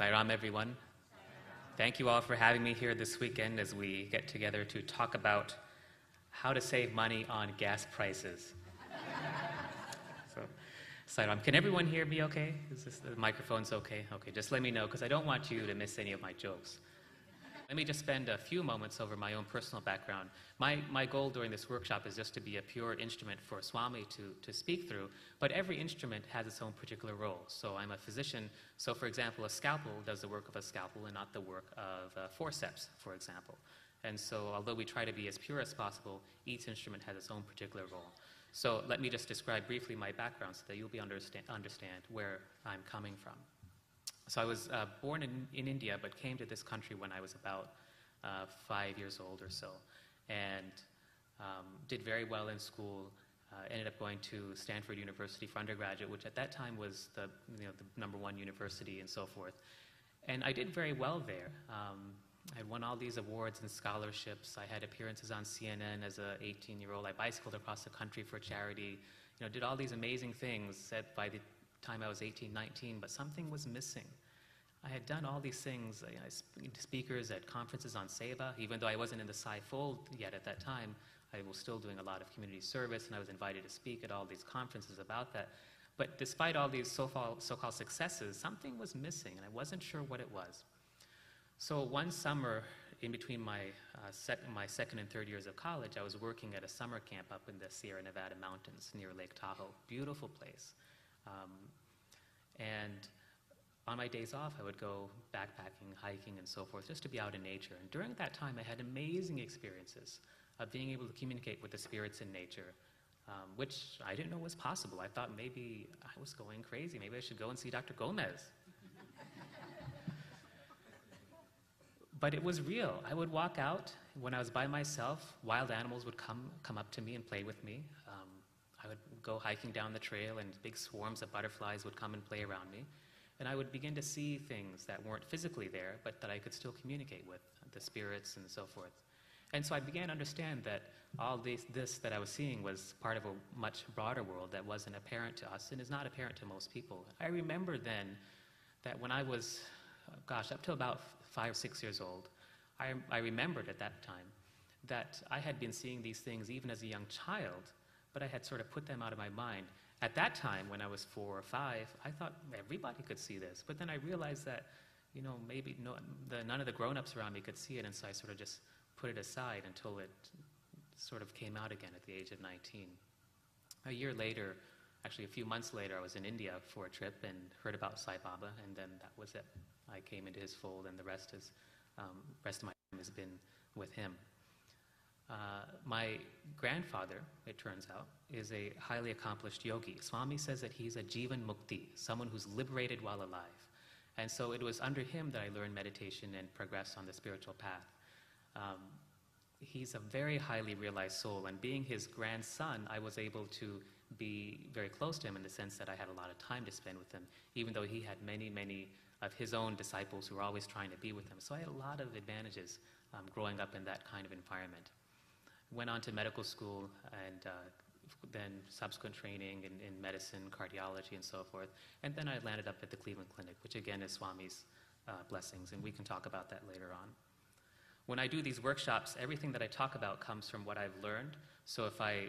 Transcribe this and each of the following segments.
Sairam, everyone. Thank you all for having me here this weekend as we get together to talk about how to save money on gas prices. so, Sairam, can everyone hear me okay? Is this, the microphone's okay? Okay, just let me know because I don't want you to miss any of my jokes. Let me just spend a few moments over my own personal background. My, my goal during this workshop is just to be a pure instrument for Swami to, to speak through, but every instrument has its own particular role. So I'm a physician, so for example, a scalpel does the work of a scalpel and not the work of a forceps, for example. And so, although we try to be as pure as possible, each instrument has its own particular role. So, let me just describe briefly my background so that you'll be understand, understand where I'm coming from. So I was uh, born in, in India, but came to this country when I was about uh, five years old or so, and um, did very well in school. Uh, ended up going to Stanford University for undergraduate, which at that time was the, you know, the number one university and so forth. And I did very well there. Um, I had won all these awards and scholarships. I had appearances on CNN as an 18-year-old. I bicycled across the country for charity. You know, did all these amazing things that by the time I was 18, 19, but something was missing. I had done all these things, you know, speakers at conferences on Seva, even though I wasn't in the Sai fold yet at that time. I was still doing a lot of community service, and I was invited to speak at all these conferences about that. But despite all these so-called, so-called successes, something was missing, and I wasn't sure what it was. So one summer, in between my, uh, sec my second and third years of college, I was working at a summer camp up in the Sierra Nevada mountains near Lake Tahoe. Beautiful place. Um, and on my days off, I would go backpacking, hiking, and so forth, just to be out in nature. And during that time, I had amazing experiences of being able to communicate with the spirits in nature, um, which I didn't know was possible. I thought maybe I was going crazy. Maybe I should go and see Dr. Gomez. but it was real. I would walk out when I was by myself. Wild animals would come come up to me and play with me. Um, I would go hiking down the trail, and big swarms of butterflies would come and play around me. And I would begin to see things that weren't physically there, but that I could still communicate with, the spirits and so forth. And so I began to understand that all this, this that I was seeing was part of a much broader world that wasn't apparent to us and is not apparent to most people. I remember then that when I was, gosh, up to about five or six years old, I, I remembered at that time that I had been seeing these things even as a young child, but I had sort of put them out of my mind. At that time, when I was four or five, I thought everybody could see this. But then I realized that, you know, maybe no, the, none of the grown ups around me could see it, and so I sort of just put it aside until it sort of came out again at the age of 19. A year later, actually a few months later, I was in India for a trip and heard about Sai Baba, and then that was it. I came into his fold, and the rest is, um, rest of my time has been with him. Uh, my grandfather, it turns out, is a highly accomplished yogi. Swami says that he's a jivan mukti, someone who's liberated while alive. And so it was under him that I learned meditation and progressed on the spiritual path. Um, he's a very highly realized soul, and being his grandson, I was able to be very close to him in the sense that I had a lot of time to spend with him, even though he had many, many of his own disciples who were always trying to be with him. So I had a lot of advantages um, growing up in that kind of environment went on to medical school and uh, then subsequent training in, in, medicine, cardiology, and so forth. And then I landed up at the Cleveland Clinic, which again is Swami's uh, blessings, and we can talk about that later on. When I do these workshops, everything that I talk about comes from what I've learned. So if I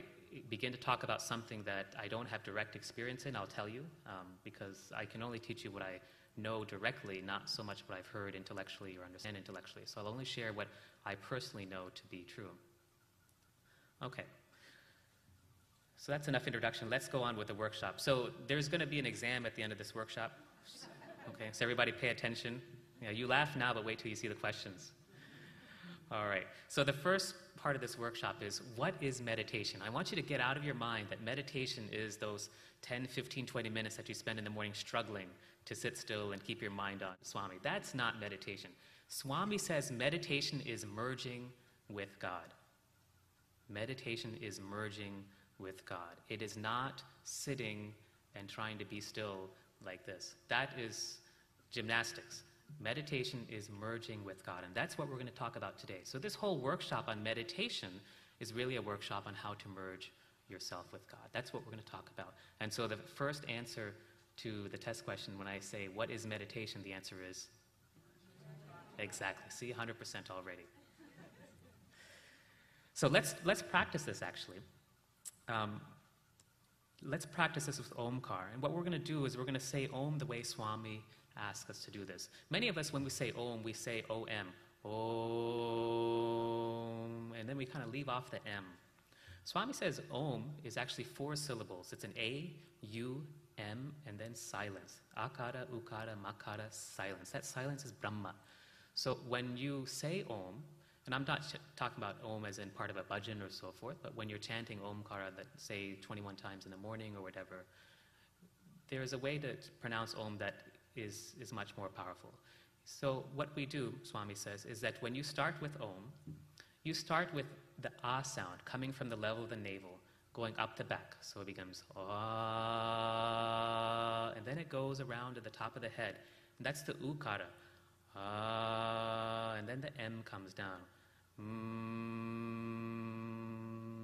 begin to talk about something that I don't have direct experience in, I'll tell you, um, because I can only teach you what I know directly, not so much what I've heard intellectually or understand intellectually. So I'll only share what I personally know to be true. Okay. So that's enough introduction. Let's go on with the workshop. So there's going to be an exam at the end of this workshop. Okay, so everybody pay attention. Yeah, you laugh now, but wait till you see the questions. All right. So the first part of this workshop is what is meditation? I want you to get out of your mind that meditation is those 10, 15, 20 minutes that you spend in the morning struggling to sit still and keep your mind on Swami. That's not meditation. Swami says meditation is merging with God. Meditation is merging with God. It is not sitting and trying to be still like this. That is gymnastics. Meditation is merging with God, and that's what we're going to talk about today. So, this whole workshop on meditation is really a workshop on how to merge yourself with God. That's what we're going to talk about. And so, the first answer to the test question when I say, What is meditation? the answer is Exactly. See, 100% already. So let's, let's practice this actually. Um, let's practice this with Omkar. And what we're going to do is we're going to say Om the way Swami asks us to do this. Many of us, when we say Om, we say OM. Om. And then we kind of leave off the M. Swami says Om is actually four syllables. It's an A, U, M, and then silence. Akara, Ukara, Makara, silence. That silence is Brahma. So when you say Om, and I'm not talking about Om as in part of a bhajan or so forth, but when you're chanting Omkara that say 21 times in the morning or whatever, there is a way to pronounce Om that is, is much more powerful. So what we do, Swami says, is that when you start with Om, you start with the Ah sound coming from the level of the navel, going up the back. So it becomes Ah, and then it goes around to the top of the head. And that's the Ukara. Ah, and then the M comes down. Mm,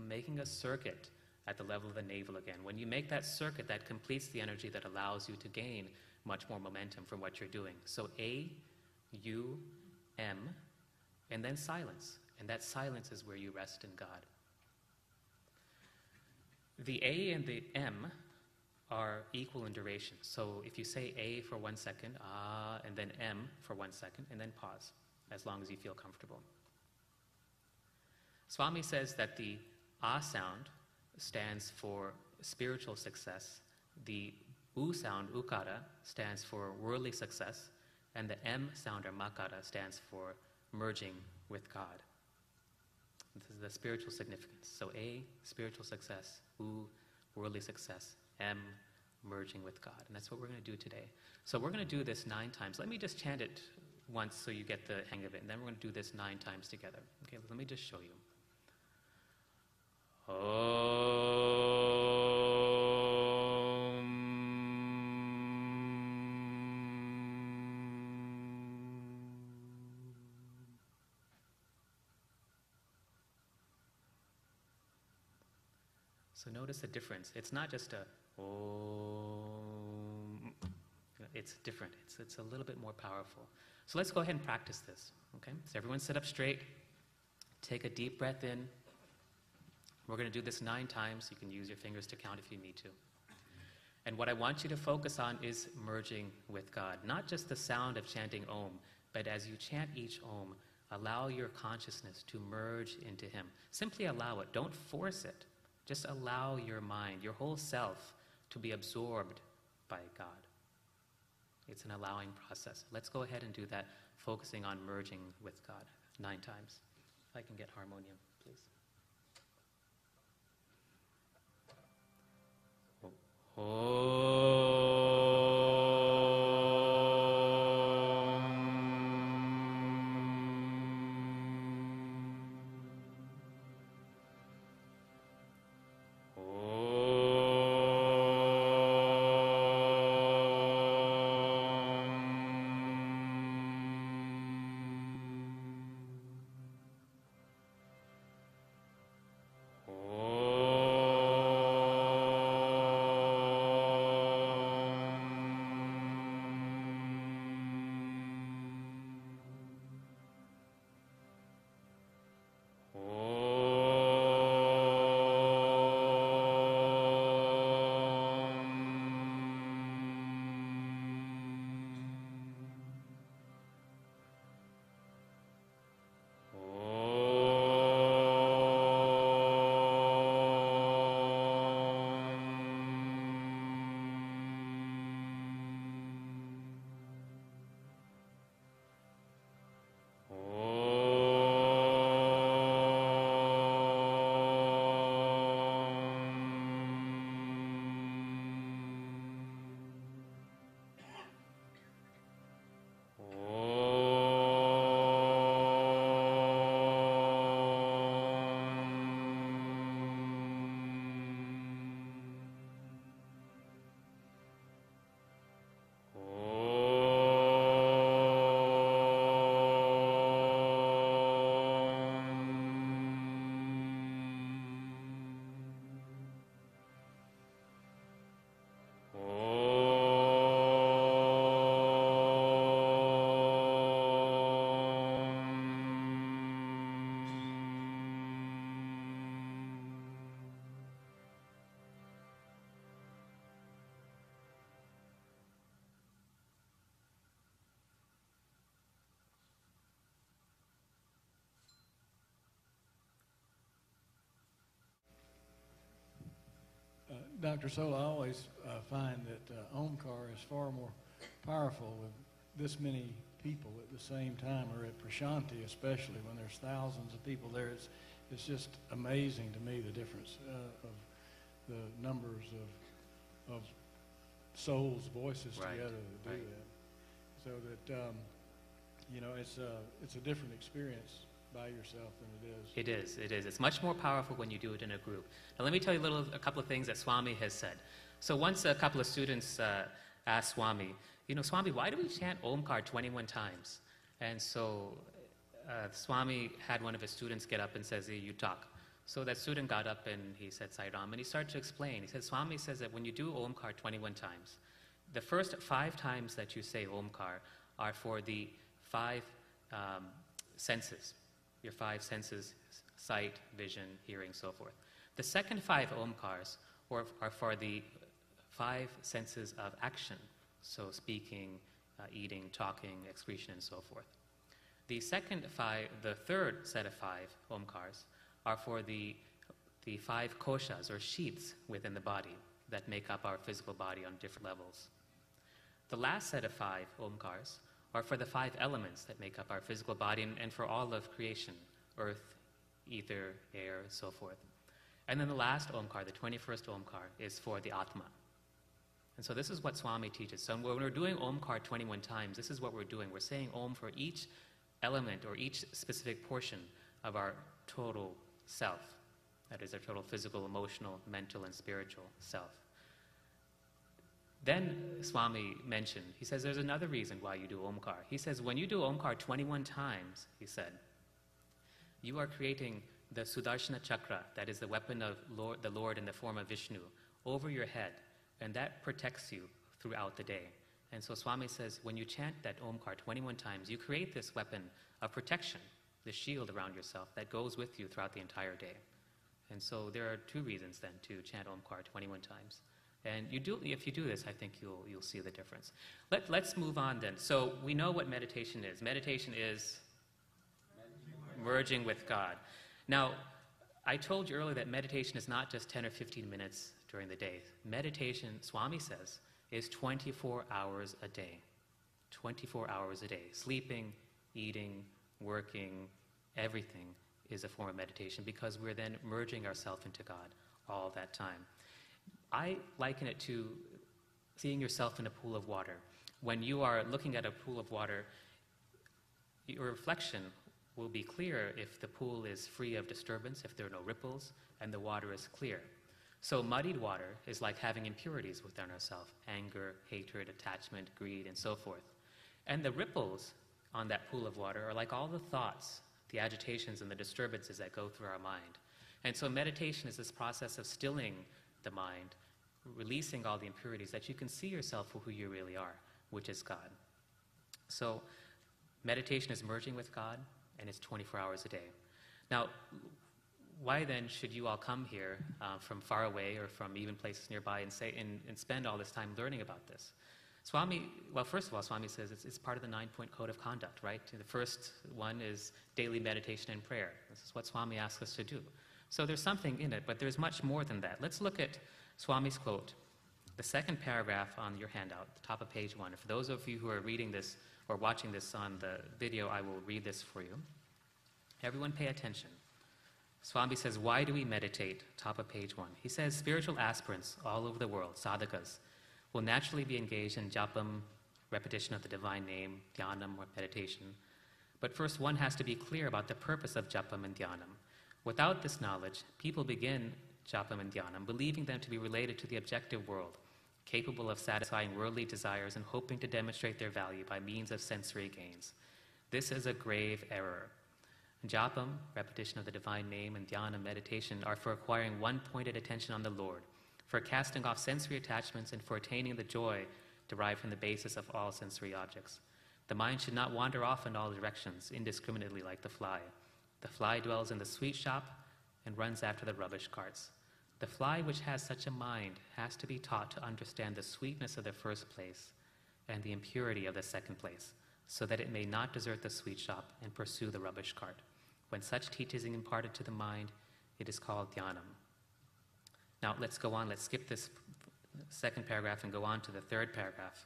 making a circuit at the level of the navel again. When you make that circuit, that completes the energy that allows you to gain much more momentum from what you're doing. So A, U, M, and then silence. And that silence is where you rest in God. The A and the M are equal in duration. So if you say A for one second, ah, and then M for one second, and then pause, as long as you feel comfortable. Swami says that the ah sound stands for spiritual success, the u sound, ukara, stands for worldly success, and the m sound, or makara, stands for merging with God. This is the spiritual significance. So A, spiritual success, U, worldly success, M, merging with God. And that's what we're going to do today. So we're going to do this nine times. Let me just chant it once so you get the hang of it. And then we're going to do this nine times together. Okay, let me just show you. So notice the difference. It's not just a om. It's different. It's, it's a little bit more powerful. So let's go ahead and practice this. Okay? So everyone sit up straight. Take a deep breath in. We're going to do this nine times. You can use your fingers to count if you need to. And what I want you to focus on is merging with God. Not just the sound of chanting Om, but as you chant each Om, allow your consciousness to merge into Him. Simply allow it. Don't force it. Just allow your mind, your whole self, to be absorbed by God. It's an allowing process. Let's go ahead and do that, focusing on merging with God nine times. If I can get harmonium, please. Oh. Dr. Sola, I always uh, find that uh, Omkar is far more powerful with this many people at the same time, or at Prashanti especially, when there's thousands of people there. It's, it's just amazing to me the difference uh, of the numbers of, of souls, voices Right, together to do right. that. So that, um, you know, it's a, it's a different experience by yourself than it is. It is, it is. It's much more powerful when you do it in a group. Now, let me tell you a, little, a couple of things that Swami has said. So, once a couple of students uh, asked Swami, you know, Swami, why do we chant Omkar 21 times? And so, uh, Swami had one of his students get up and says, hey, you talk. So that student got up and he said Sai Ram, and he started to explain. He said, Swami says that when you do Omkar 21 times, the first five times that you say Omkar are for the five um, senses, your five senses sight, vision, hearing, so forth. The second five Omkars are, are for the five senses of action, so speaking, uh, eating, talking, excretion, and so forth. The second five, the third set of five Omkars are for the, the five koshas or sheaths within the body that make up our physical body on different levels. The last set of five Omkars are for the five elements that make up our physical body and, and for all of creation earth, ether, air, and so forth. And then the last Omkar, the 21st Omkar, is for the Atma. And so this is what Swami teaches. So when we're doing Omkar 21 times, this is what we're doing. We're saying Om for each element or each specific portion of our total self. That is our total physical, emotional, mental, and spiritual self. Then Swami mentioned, he says there's another reason why you do Omkar. He says when you do Omkar 21 times, he said, you are creating the Sudarshana Chakra, that is the weapon of Lord, the Lord in the form of Vishnu, over your head, and that protects you throughout the day. And so Swami says when you chant that Omkar 21 times, you create this weapon of protection, the shield around yourself that goes with you throughout the entire day. And so there are two reasons then to chant Omkar 21 times. And you do, if you do this, I think you'll, you'll see the difference. Let, let's move on then. So we know what meditation is. Meditation is merging with God. Now, I told you earlier that meditation is not just 10 or 15 minutes during the day. Meditation, Swami says, is 24 hours a day. 24 hours a day. Sleeping, eating, working, everything is a form of meditation because we're then merging ourselves into God all that time. I liken it to seeing yourself in a pool of water. When you are looking at a pool of water, your reflection will be clear if the pool is free of disturbance, if there are no ripples, and the water is clear. So, muddied water is like having impurities within ourselves anger, hatred, attachment, greed, and so forth. And the ripples on that pool of water are like all the thoughts, the agitations, and the disturbances that go through our mind. And so, meditation is this process of stilling the mind, releasing all the impurities, that you can see yourself for who you really are, which is God. So, meditation is merging with God, and it's 24 hours a day. Now, why then should you all come here uh, from far away or from even places nearby and, say, and, and spend all this time learning about this? Swami, well, first of all, Swami says it's, it's part of the nine point code of conduct, right? The first one is daily meditation and prayer. This is what Swami asks us to do. So there's something in it, but there's much more than that. Let's look at Swami's quote, the second paragraph on your handout, the top of page one. For those of you who are reading this or watching this on the video, I will read this for you. Everyone pay attention. Swami says, Why do we meditate? Top of page one. He says, Spiritual aspirants all over the world, sadhakas, will naturally be engaged in japam, repetition of the divine name, dhyanam, or meditation. But first, one has to be clear about the purpose of japam and dhyanam. Without this knowledge, people begin japam and dhyanam, believing them to be related to the objective world, capable of satisfying worldly desires and hoping to demonstrate their value by means of sensory gains. This is a grave error. Japam, repetition of the divine name, and dhyana, meditation, are for acquiring one pointed attention on the Lord, for casting off sensory attachments, and for attaining the joy derived from the basis of all sensory objects. The mind should not wander off in all directions indiscriminately like the fly. The fly dwells in the sweet shop and runs after the rubbish carts. The fly which has such a mind has to be taught to understand the sweetness of the first place and the impurity of the second place, so that it may not desert the sweet shop and pursue the rubbish cart. When such teaching is imparted to the mind, it is called dhyanam. Now, let's go on. Let's skip this second paragraph and go on to the third paragraph.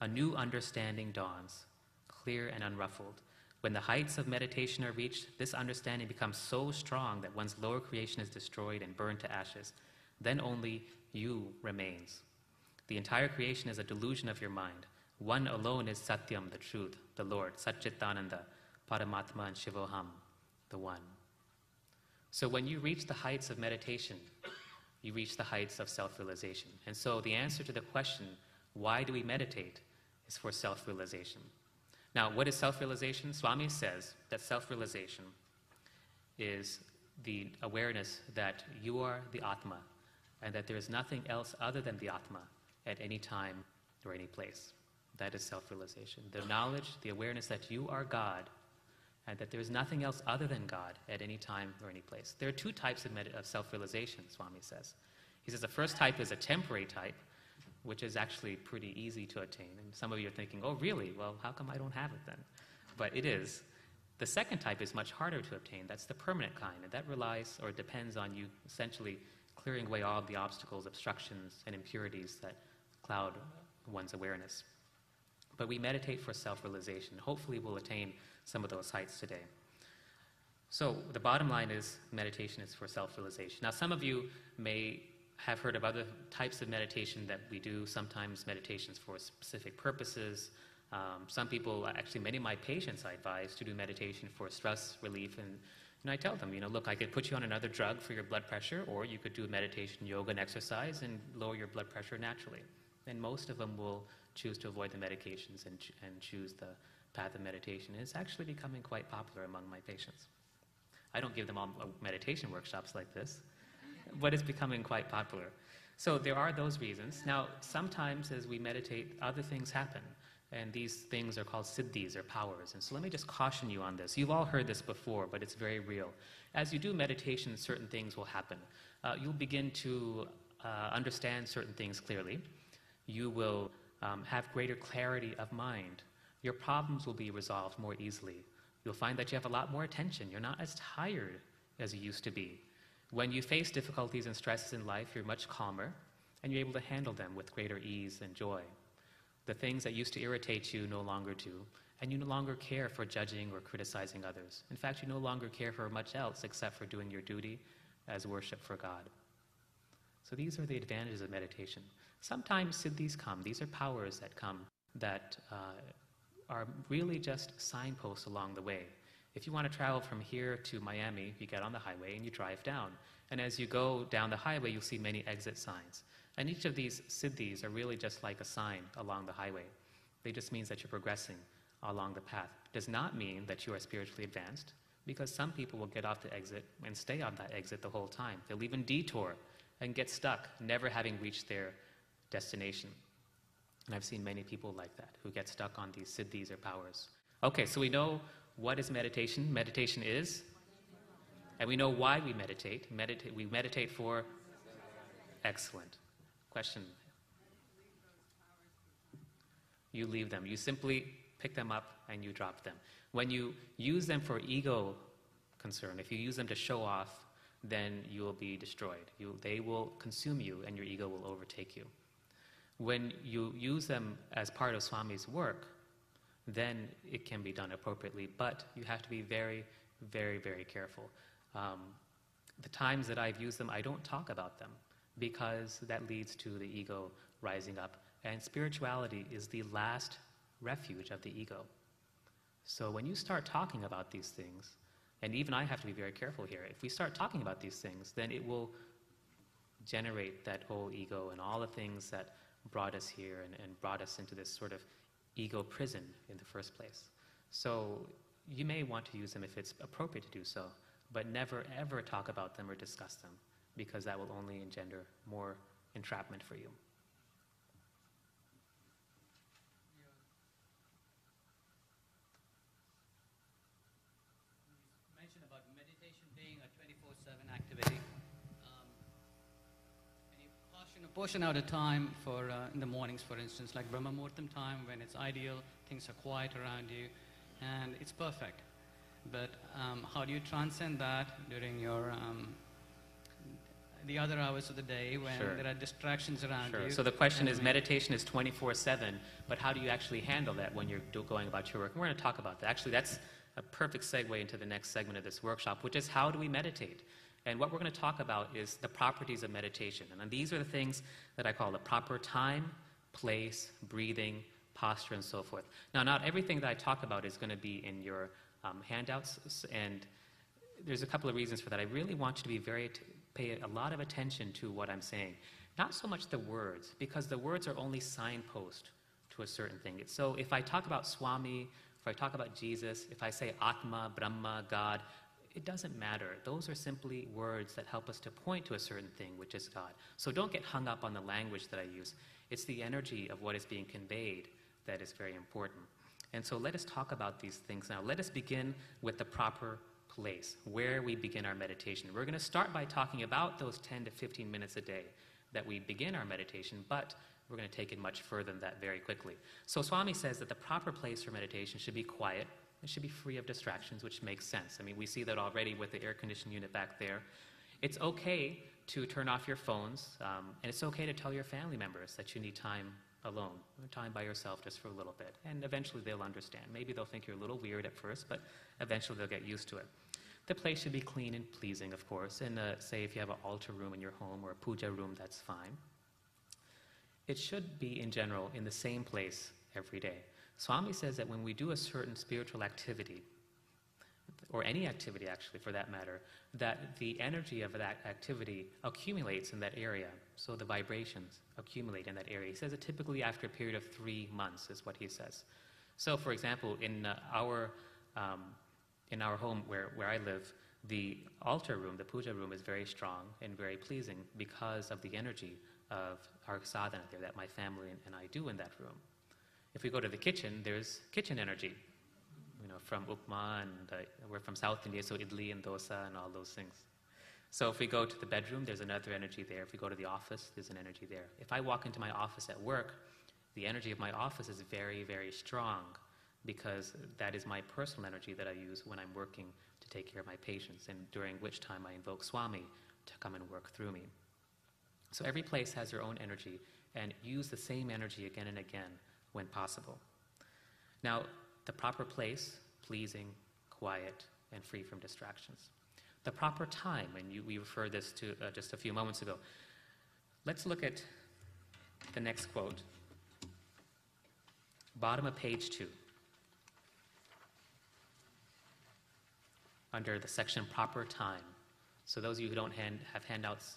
A new understanding dawns, clear and unruffled. When the heights of meditation are reached, this understanding becomes so strong that one's lower creation is destroyed and burned to ashes. Then only you remains. The entire creation is a delusion of your mind. One alone is Satyam, the truth, the Lord, Satchitananda, Paramatma, and Shivoham, the One. So when you reach the heights of meditation, you reach the heights of self realization. And so the answer to the question, why do we meditate, is for self realization. Now, what is self realization? Swami says that self realization is the awareness that you are the Atma and that there is nothing else other than the Atma at any time or any place. That is self realization. The knowledge, the awareness that you are God and that there is nothing else other than God at any time or any place. There are two types of, self realization, Swami says. He says the first type is a temporary type, which is actually pretty easy to attain. And some of you are thinking, oh, really? Well, how come I don't have it then? But it is. The second type is much harder to obtain. That's the permanent kind, and that relies or depends on you essentially clearing away all of the obstacles, obstructions, and impurities that cloud one's awareness. But we meditate for self realization. Hopefully, we'll attain some of those heights today. So, the bottom line is meditation is for self realization. Now, some of you may have heard of other types of meditation that we do, sometimes meditations for specific purposes. Um, some people, actually, many of my patients, I advise to do meditation for stress relief. And, and I tell them, you know, look, I could put you on another drug for your blood pressure, or you could do meditation, yoga, and exercise and lower your blood pressure naturally. And most of them will choose to avoid the medications and, and choose the path of meditation. And it's actually becoming quite popular among my patients. I don't give them all uh, meditation workshops like this, but it's becoming quite popular. So there are those reasons. Now, sometimes as we meditate, other things happen. And these things are called siddhis or powers. And so let me just caution you on this. You've all heard this before, but it's very real. As you do meditation, certain things will happen. Uh, you'll begin to uh, understand certain things clearly. You will um, have greater clarity of mind. Your problems will be resolved more easily. You'll find that you have a lot more attention. You're not as tired as you used to be. When you face difficulties and stresses in life, you're much calmer and you're able to handle them with greater ease and joy. The things that used to irritate you no longer do, and you no longer care for judging or criticizing others. In fact, you no longer care for much else except for doing your duty as worship for God. So these are the advantages of meditation. Sometimes siddhis come, these are powers that come that uh, are really just signposts along the way. If you want to travel from here to Miami, you get on the highway and you drive down. And as you go down the highway, you'll see many exit signs. And each of these siddhis are really just like a sign along the highway. They just means that you're progressing along the path. Does not mean that you are spiritually advanced, because some people will get off the exit and stay on that exit the whole time. They'll even detour and get stuck, never having reached their destination. And I've seen many people like that who get stuck on these siddhis or powers. Okay, so we know what is meditation. Meditation is, and we know why we meditate. We meditate for. Excellent. Question. You leave them. You simply pick them up and you drop them. When you use them for ego concern, if you use them to show off, then you will be destroyed. You, they will consume you and your ego will overtake you. When you use them as part of Swami's work, then it can be done appropriately, but you have to be very, very, very careful. Um, the times that I've used them, I don't talk about them because that leads to the ego rising up. And spirituality is the last refuge of the ego. So when you start talking about these things, and even I have to be very careful here, if we start talking about these things, then it will generate that whole ego and all the things that brought us here and, and brought us into this sort of ego prison in the first place. So you may want to use them if it's appropriate to do so, but never ever talk about them or discuss them because that will only engender more entrapment for you mentioned about meditation being a 24/7 activity. Um, and you portion, out a time for uh, in the mornings, for instance, like Brahma Muhurtam time when it's ideal, things are quiet around you, and it's perfect. But um, how do you transcend that during your um, the other hours of the day when Sure. there are distractions around Sure. you. So the question is meditation is 24 7, but how do you actually handle that when you're do- going about your work? And we're going to talk about that. Actually, that's a perfect segue into the next segment of this workshop, which is how do we meditate? And what we're going to talk about is the properties of meditation. And these are the things that I call the proper time, place, breathing, posture, and so forth. Now, not everything that I talk about is going to be in your um, handouts, and there's a couple of reasons for that. I really want you to be very t- pay a lot of attention to what I'm saying. Not so much the words, because the words are only signpost to a certain thing. So if I talk about Swami, if I talk about Jesus, if I say Atma, Brahma, God, it doesn't matter. Those are simply words that help us to point to a certain thing, which is God. So don't get hung up on the language that I use. It's the energy of what is being conveyed that is very important. And so let us talk about these things now. Let us begin with the proper place, where we begin our meditation. We're going to start by talking about those 10 to 15 minutes a day that we begin our meditation, but we're going to take it much further than that very quickly. So Swami says that the proper place for meditation should be quiet. It should be free of distractions, which makes sense. I mean, we see that already with the air conditioning unit back there. It's okay to turn off your phones, um, and it's okay to tell your family members that you need time alone, time by yourself just for a little bit. And eventually they'll understand. Maybe they'll think you're a little weird at first, but eventually they'll get used to it. The place should be clean and pleasing, of course. And uh, say if you have an altar room in your home or a puja room, that's fine. It should be, in general, in the same place every day. Swami says that when we do a certain spiritual activity, or any activity actually for that matter, that the energy of that activity accumulates in that area. So the vibrations accumulate in that area. He says it typically after a period of three months, is what he says. So, for example, in uh, our um, in our home where, where I live, the altar room, the puja room, is very strong and very pleasing because of the energy of our sadhana there that my family and, and I do in that room. If we go to the kitchen, there's kitchen energy, you know, from upma and uh, we're from South India, so idli and dosa and all those things. So if we go to the bedroom, there's another energy there. If we go to the office, there's an energy there. If I walk into my office at work, the energy of my office is very, very strong because that is my personal energy that I use when I'm working to take care of my patients and during which time I invoke Swami to come and work through me. So every place has their own energy and use the same energy again and again when possible. Now, the proper place, pleasing, quiet, and free from distractions. The proper time, and you, we referred this to uh, just a few moments ago. Let's look at the next quote. Bottom of page two. Under the section proper time. So, those of you who don't hand, have handouts,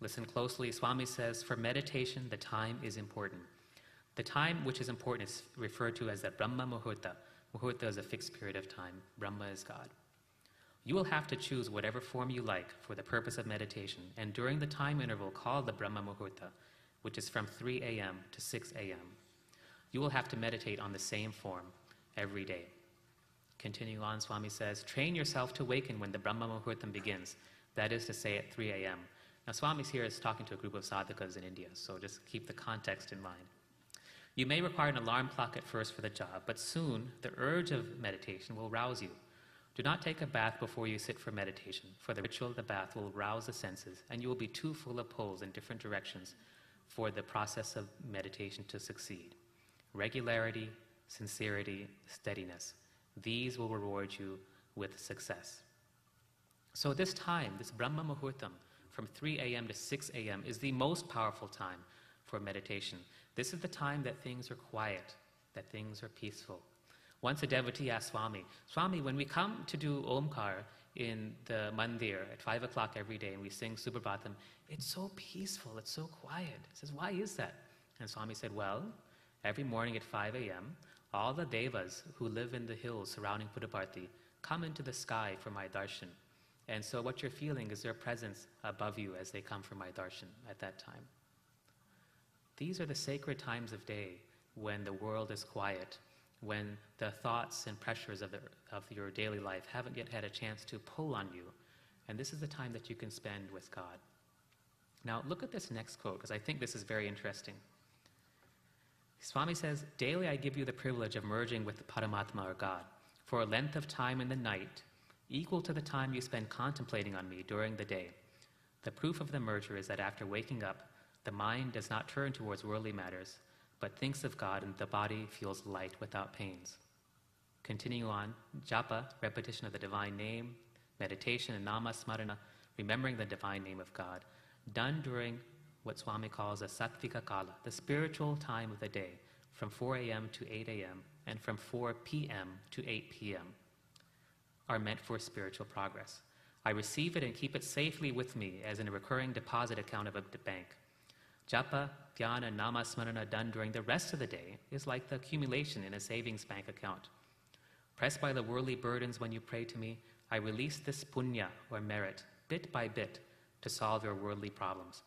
listen closely. Swami says, For meditation, the time is important. The time which is important is referred to as the Brahma Muhurta. Muhurta is a fixed period of time. Brahma is God. You will have to choose whatever form you like for the purpose of meditation, and during the time interval called the Brahma Muhurta, which is from 3 a.m. to 6 a.m., you will have to meditate on the same form every day. Continuing on, Swami says, train yourself to waken when the Brahma Muhurtam begins, that is to say at 3 a.m. Now, Swami's here is talking to a group of sadhakas in India, so just keep the context in mind. You may require an alarm clock at first for the job, but soon the urge of meditation will rouse you. Do not take a bath before you sit for meditation, for the ritual of the bath will rouse the senses, and you will be too full of pulls in different directions for the process of meditation to succeed. Regularity, sincerity, steadiness, these will reward you with success. So, this time, this Brahma Muhurtam, from 3 a.m. to 6 a.m., is the most powerful time for meditation. This is the time that things are quiet, that things are peaceful. Once a devotee asked Swami, Swami, when we come to do Omkar in the mandir at 5 o'clock every day and we sing Suprabhatam, it's so peaceful, it's so quiet. He says, Why is that? And Swami said, Well, every morning at 5 a.m., all the devas who live in the hills surrounding Puttaparthi come into the sky for my darshan. And so what you're feeling is their presence above you as they come for my darshan at that time. These are the sacred times of day when the world is quiet, when the thoughts and pressures of, the, of your daily life haven't yet had a chance to pull on you. And this is the time that you can spend with God. Now, look at this next quote, because I think this is very interesting. Swami says, Daily I give you the privilege of merging with the Paramatma or God for a length of time in the night equal to the time you spend contemplating on me during the day. The proof of the merger is that after waking up, the mind does not turn towards worldly matters, but thinks of God and the body feels light without pains. Continue on, japa, repetition of the divine name, meditation and nama smarana, remembering the divine name of God, done during what Swami calls a sattvika kala, the spiritual time of the day, from 4 a.m. to 8 a.m. and from 4 p.m. to 8 p.m., are meant for spiritual progress. I receive it and keep it safely with me as in a recurring deposit account of a bank. Japa, dhyana, nama smarana done during the rest of the day is like the accumulation in a savings bank account. Pressed by the worldly burdens when you pray to me, I release this punya or merit bit by bit to solve your worldly problems.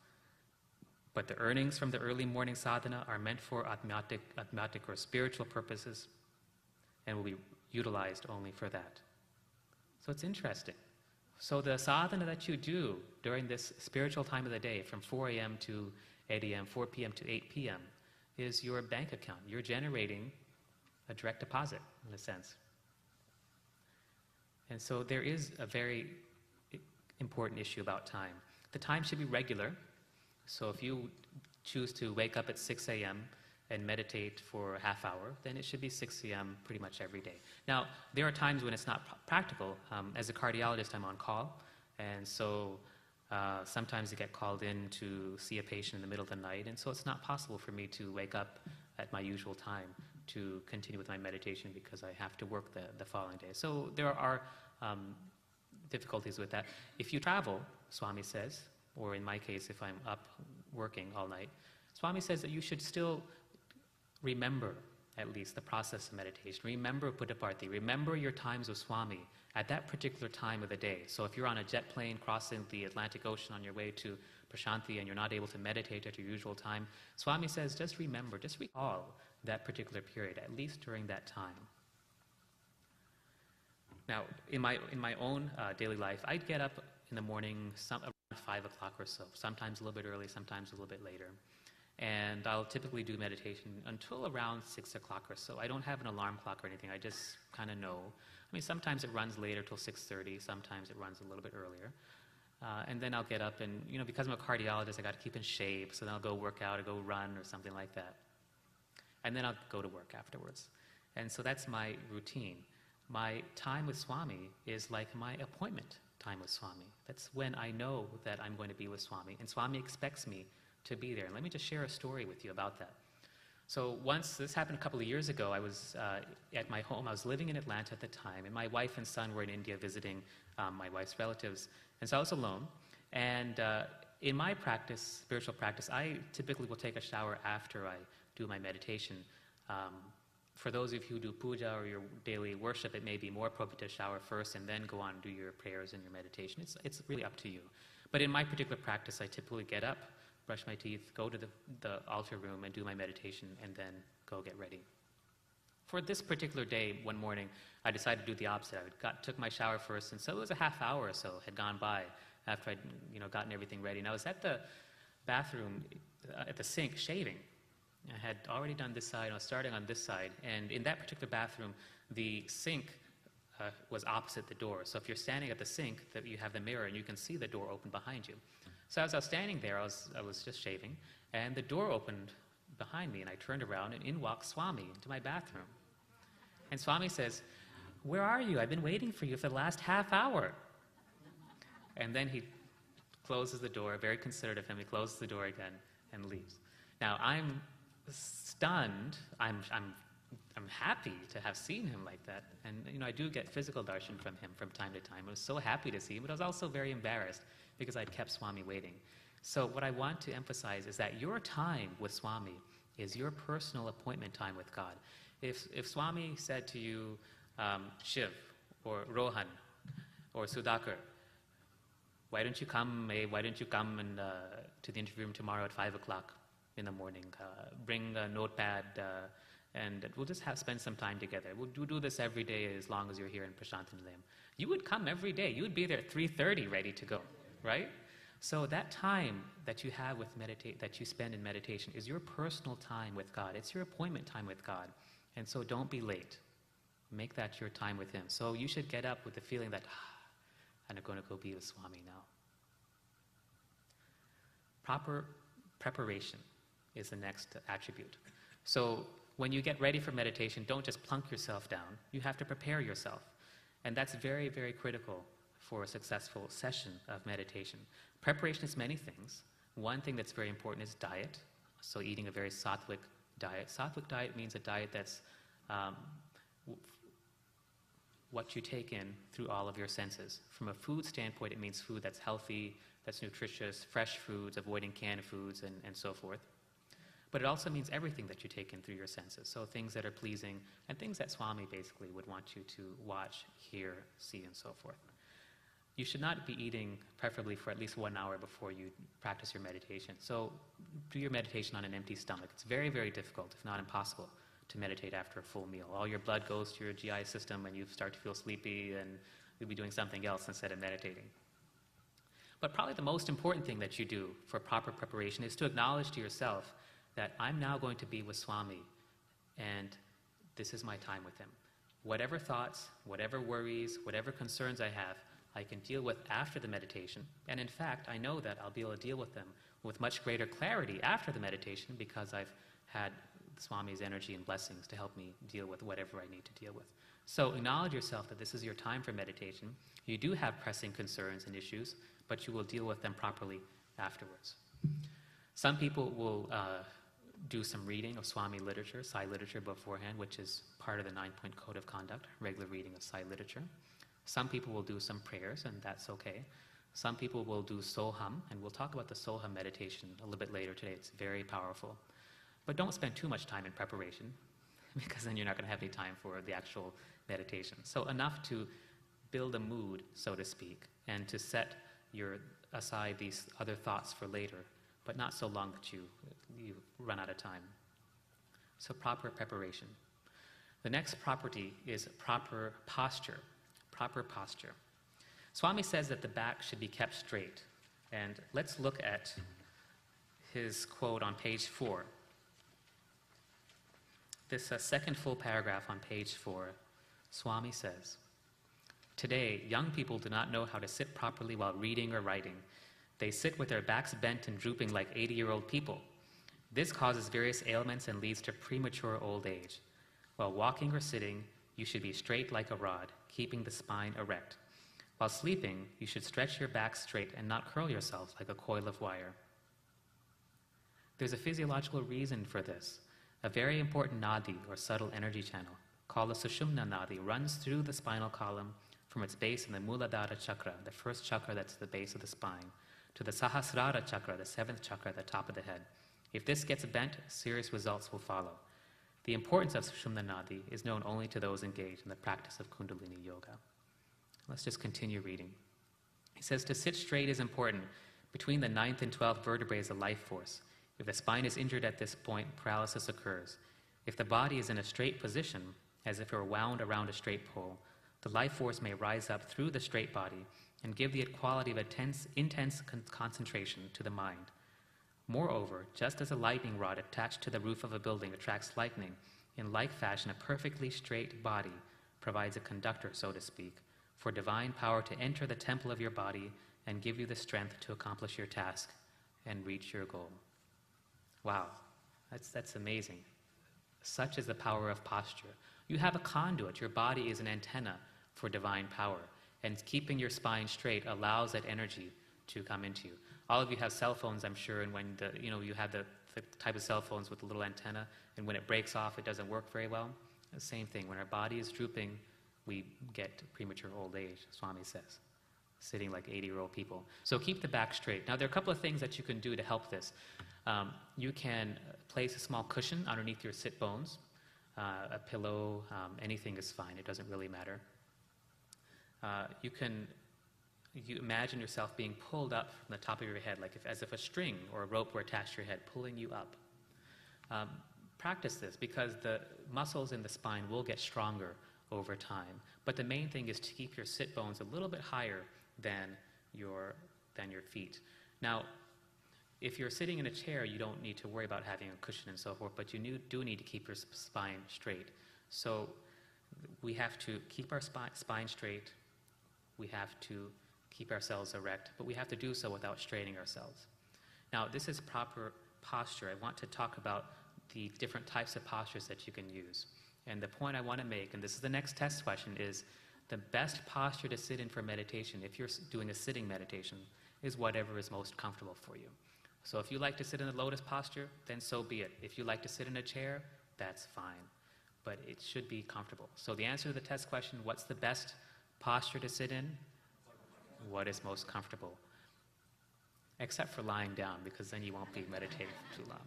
But the earnings from the early morning sadhana are meant for atmatic or spiritual purposes and will be utilized only for that. So it's interesting. So the sadhana that you do during this spiritual time of the day from 4 a.m. to 8 a.m., 4 p.m. to 8 p.m. is your bank account. You're generating a direct deposit in a sense. And so there is a very important issue about time. The time should be regular. So if you choose to wake up at 6 a.m. and meditate for a half hour, then it should be 6 a.m. pretty much every day. Now, there are times when it's not pr- practical. Um, as a cardiologist, I'm on call, and so uh, sometimes I get called in to see a patient in the middle of the night, and so it's not possible for me to wake up at my usual time to continue with my meditation because I have to work the, the following day. So there are um, difficulties with that. If you travel, Swami says, or in my case, if I'm up working all night, Swami says that you should still remember at least the process of meditation. Remember Puttaparthi. Remember your times with Swami at that particular time of the day. So if you're on a jet plane crossing the Atlantic Ocean on your way to Prashanti and you're not able to meditate at your usual time, Swami says just remember, just recall that particular period, at least during that time. Now, in my, in my own uh, daily life, I'd get up in the morning some, around 5 o'clock or so, sometimes a little bit early, sometimes a little bit later. And I'll typically do meditation until around 6 o'clock or so. I don't have an alarm clock or anything, I just kind of know. I mean, sometimes it runs later till 6.30, sometimes it runs a little bit earlier. Uh, and then I'll get up and, you know, because I'm a cardiologist, I got to keep in shape, so then I'll go work out or go run or something like that. And then I'll go to work afterwards. And so that's my routine. My time with Swami is like my appointment time with Swami. That's when I know that I'm going to be with Swami. And Swami expects me to be there. And let me just share a story with you about that. So once, this happened a couple of years ago, I was uh, at my home. I was living in Atlanta at the time, and my wife and son were in India visiting um, my wife's relatives. And so I was alone. And uh, in my practice, spiritual practice, I typically will take a shower after I do my meditation. Um, for those of you who do puja or your daily worship, it may be more appropriate to shower first and then go on and do your prayers and your meditation. It's, it's really up to you. But in my particular practice, I typically get up, brush my teeth, go to the, the altar room and do my meditation, and then go get ready. For this particular day, one morning, I decided to do the opposite. I got, took my shower first, and so it was a half hour or so had gone by after I'd you know, gotten everything ready. And I was at the bathroom, uh, at the sink, shaving. I had already done this side, I was starting on this side, and in that particular bathroom, the sink uh, was opposite the door. So if you're standing at the sink, that you have the mirror and you can see the door open behind you. So as I was standing there, I was, I was just shaving, and the door opened behind me, and I turned around, and in walked Swami into my bathroom. And Swami says, Where are you? I've been waiting for you for the last half hour. And then he closes the door, very considerate of him, he closes the door again and leaves. Now, I'm stunned. I'm, I'm, I'm happy to have seen him like that. And, you know, I do get physical darshan from him from time to time. I was so happy to see him, but I was also very embarrassed because I'd kept Swami waiting. So, what I want to emphasize is that your time with Swami is your personal appointment time with God. If, if Swami said to you, um, Shiv, or Rohan, or Sudhakar, why don't you come, eh, why don't you come and, uh, to the interview room tomorrow at 5 o'clock? in the morning. Uh, bring a notepad, uh, and we'll just have, spend some time together. We'll do, do this every day as long as you're here in Prasanthanilayam. You would come every day. You would be there at 3.30 ready to go, right? So that time that you have with meditate, that you spend in meditation is your personal time with God. It's your appointment time with God. And so don't be late. Make that your time with Him. So you should get up with the feeling that, ah, I'm going to go be with Swami now. Proper preparation is the next attribute. So when you get ready for meditation, don't just plunk yourself down. You have to prepare yourself. And that's very, very critical for a successful session of meditation. Preparation is many things. One thing that's very important is diet. So eating a very sattvic diet. Sattvic diet means a diet that's um, what you take in through all of your senses. From a food standpoint, it means food that's healthy, that's nutritious, fresh foods, avoiding canned foods, and, and so forth. But it also means everything that you take in through your senses. So things that are pleasing and things that Swami basically would want you to watch, hear, see, and so forth. You should not be eating, preferably for at least one hour before you practice your meditation. So do your meditation on an empty stomach. It's very, very difficult, if not impossible to meditate after a full meal. All your blood goes to your GI system and you start to feel sleepy and you'll be doing something else instead of meditating. But probably the most important thing that you do for proper preparation is to acknowledge to yourself that I'm now going to be with Swami and this is my time with him. Whatever thoughts, whatever worries, whatever concerns I have, I can deal with after the meditation. And in fact, I know that I'll be able to deal with them with much greater clarity after the meditation because I've had Swami's energy and blessings to help me deal with whatever I need to deal with. So acknowledge yourself that this is your time for meditation. You do have pressing concerns and issues, but you will deal with them properly afterwards. Some people will uh, do some reading of Swami literature, Sai literature beforehand, which is part of the nine point code of conduct, regular reading of Sai literature. Some people will do some prayers, and that's okay. Some people will do Soham, and we'll talk about the Soham meditation a little bit later today. It's very powerful. But don't spend too much time in preparation, because then you're not going to have any time for the actual meditation. So, enough to build a mood, so to speak, and to set your aside these other thoughts for later, but not so long that you, you run out of time. So, proper preparation. The next property is proper posture. Proper posture. Swami says that the back should be kept straight. And let's look at his quote on page four this uh, second full paragraph on page four, Swami says, Today, young people do not know how to sit properly while reading or writing. They sit with their backs bent and drooping like 80 year old people. This causes various ailments and leads to premature old age. While walking or sitting, you should be straight like a rod, keeping the spine erect. While sleeping, you should stretch your back straight and not curl yourself like a coil of wire. There's a physiological reason for this. A very important nadi, or subtle energy channel, called the Sushumna nadi, runs through the spinal column from its base in the Muladhara chakra, the first chakra that's the base of the spine, to the Sahasrara chakra, the seventh chakra at the top of the head. If this gets bent, serious results will follow. The importance of Sushumna nadi is known only to those engaged in the practice of Kundalini yoga. Let's just continue reading. He says to sit straight is important. Between the ninth and twelfth vertebrae is a life force. If the spine is injured at this point, paralysis occurs. If the body is in a straight position, as if it were wound around a straight pole, the life force may rise up through the straight body and give the quality of intense, intense con- concentration to the mind. Moreover, just as a lightning rod attached to the roof of a building attracts lightning, in like fashion, a perfectly straight body provides a conductor, so to speak, for divine power to enter the temple of your body and give you the strength to accomplish your task and reach your goal. Wow, that's, that's amazing. Such is the power of posture. You have a conduit, your body is an antenna for divine power. And keeping your spine straight allows that energy to come into you. All of you have cell phones, I'm sure, and when the, you know, you have the, the type of cell phones with the little antenna, and when it breaks off, it doesn't work very well. The same thing. When our body is drooping, we get premature old age, Swami says, sitting like 80 year old people. So keep the back straight. Now, there are a couple of things that you can do to help this. Um, you can place a small cushion underneath your sit bones, uh, a pillow, um, anything is fine, it doesn't really matter. Uh, you can you imagine yourself being pulled up from the top of your head, like if, as if a string or a rope were attached to your head, pulling you up. Um, practice this because the muscles in the spine will get stronger over time. But the main thing is to keep your sit bones a little bit higher than your, than your feet. Now, if you're sitting in a chair, you don't need to worry about having a cushion and so forth, but you do need to keep your spine straight. So we have to keep our spi- spine straight, we have to keep ourselves erect, but we have to do so without straining ourselves. Now, this is proper posture. I want to talk about the different types of postures that you can use. And the point I want to make, and this is the next test question, is the best posture to sit in for meditation, if you're doing a sitting meditation, is whatever is most comfortable for you. So if you like to sit in the lotus posture, then so be it. If you like to sit in a chair, that's fine. But it should be comfortable. So the answer to the test question, what's the best posture to sit in? What is most comfortable? Except for lying down, because then you won't be meditating for too long.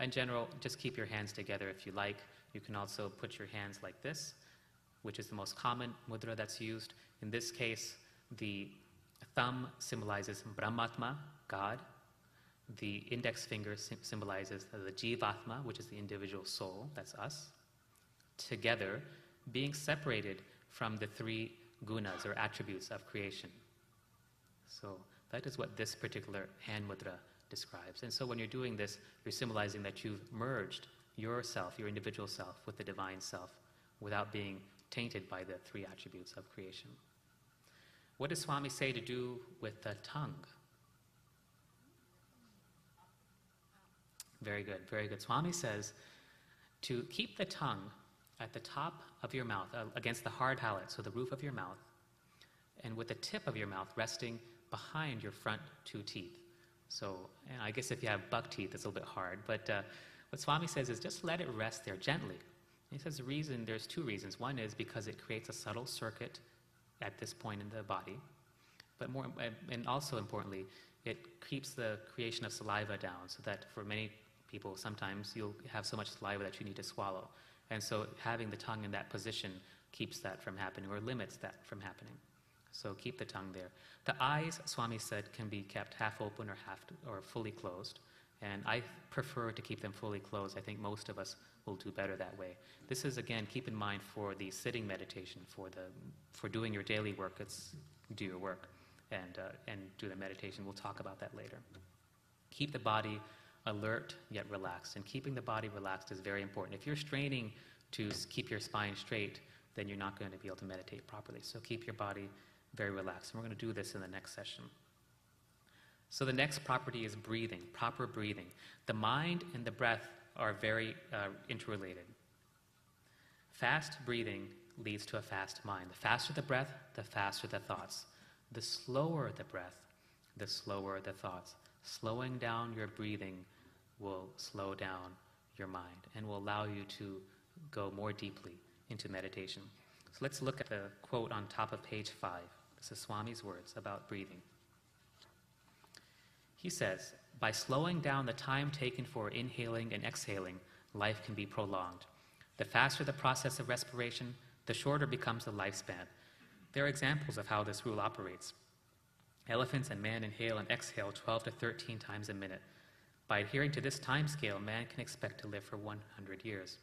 In general, just keep your hands together if you like. You can also put your hands like this, which is the most common mudra that's used. In this case, the thumb symbolizes Brahmatma, God. The index finger symbolizes the Jivatma, which is the individual soul, that's us. Together, being separated from the three gunas or attributes of creation. So that is what this particular hand mudra describes. And so when you're doing this, you're symbolizing that you've merged yourself, your individual self, with the divine self without being tainted by the three attributes of creation. What does Swami say to do with the tongue? Very good, very good. Swami says to keep the tongue at the top of your mouth, uh, against the hard palate, so the roof of your mouth, and with the tip of your mouth resting behind your front two teeth. So I guess if you have buck teeth, it's a little bit hard. But uh, what Swami says is just let it rest there gently. he says the reason, there's two reasons. One is because it creates a subtle circuit at this point in the body. But more, and also importantly, it keeps the creation of saliva down so that for many people, sometimes you'll have so much saliva that you need to swallow. And so having the tongue in that position keeps that from happening or limits that from happening. So keep the tongue there. The eyes, Swami said, can be kept half open or half or fully closed. And I prefer to keep them fully closed. I think most of us will do better that way. This is again, keep in mind for the sitting meditation, for the for doing your daily work. It's do your work and uh, and do the meditation. We'll talk about that later. Keep the body alert yet relaxed, and keeping the body relaxed is very important. If you're straining to keep your spine straight, then you're not going to be able to meditate properly. So keep your body very relaxed. And we're going to do this in the next session. So the next property is breathing, proper breathing. The mind and the breath are very uh, interrelated. Fast breathing leads to a fast mind. The faster the breath, the faster the thoughts. The slower the breath, the slower the thoughts. Slowing down your breathing will slow down your mind and will allow you to go more deeply into meditation. So let's look at the quote on top of page five. This is Swami's words about breathing. He says, by slowing down the time taken for inhaling and exhaling, life can be prolonged. The faster the process of respiration, the shorter becomes the lifespan. There are examples of how this rule operates. Elephants and man inhale and exhale 12 to 13 times a minute. By adhering to this time scale, man can expect to live for 100 years.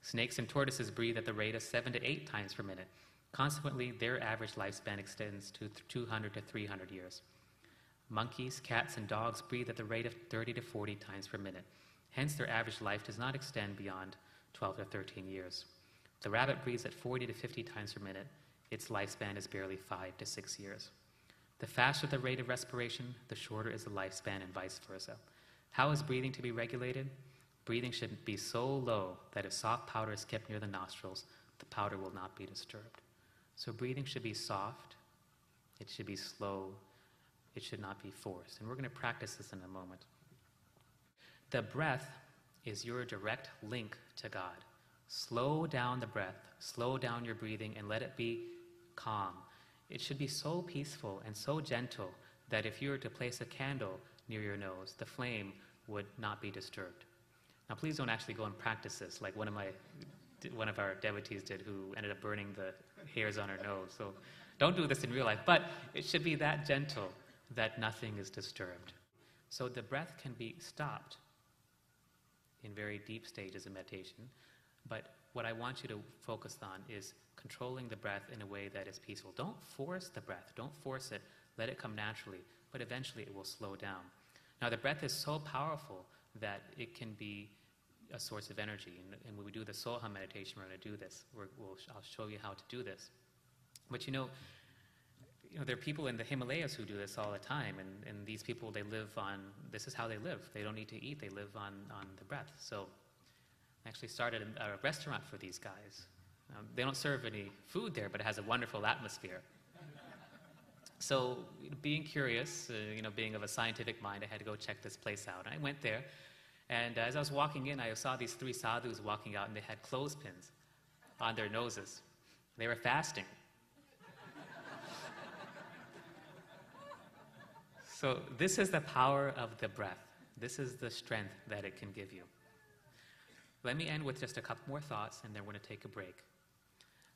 Snakes and tortoises breathe at the rate of 7 to 8 times per minute. Consequently, their average lifespan extends to 200 to 300 years. Monkeys, cats, and dogs breathe at the rate of 30 to 40 times per minute. Hence, their average life does not extend beyond 12 to 13 years. The rabbit breathes at 40 to 50 times per minute. Its lifespan is barely 5 to 6 years. The faster the rate of respiration, the shorter is the lifespan, and vice versa. How is breathing to be regulated? Breathing should be so low that if soft powder is kept near the nostrils, the powder will not be disturbed. So breathing should be soft, it should be slow, it should not be forced. And we're going to practice this in a moment. The breath is your direct link to God. Slow down the breath, slow down your breathing, and let it be calm. It should be so peaceful and so gentle that if you were to place a candle near your nose, the flame would not be disturbed. Now, please don't actually go and practice this like one of my one of our devotees did who ended up burning the hairs on her nose. So don't do this in real life, but it should be that gentle that nothing is disturbed. So the breath can be stopped in very deep stages of meditation, but what I want you to focus on is controlling the breath in a way that is peaceful. Don't force the breath, don't force it, let it come naturally, but eventually it will slow down. Now, the breath is so powerful that it can be a source of energy. And, and when we do the Soham meditation, we're going to do this. we will I'll show you how to do this. But you know, you know, there are people in the Himalayas who do this all the time, and, and these people, they live on, this is how they live. They don't need to eat, they live on, on the breath. So I actually started a, a restaurant for these guys. Um, they don't serve any food there, but it has a wonderful atmosphere. So, being curious, uh, you know, being of a scientific mind, I had to go check this place out. I went there, and uh, as I was walking in, I saw these three sadhus walking out, and they had clothespins on their noses. They were fasting. so, this is the power of the breath. This is the strength that it can give you. Let me end with just a couple more thoughts, and then we're going to take a break.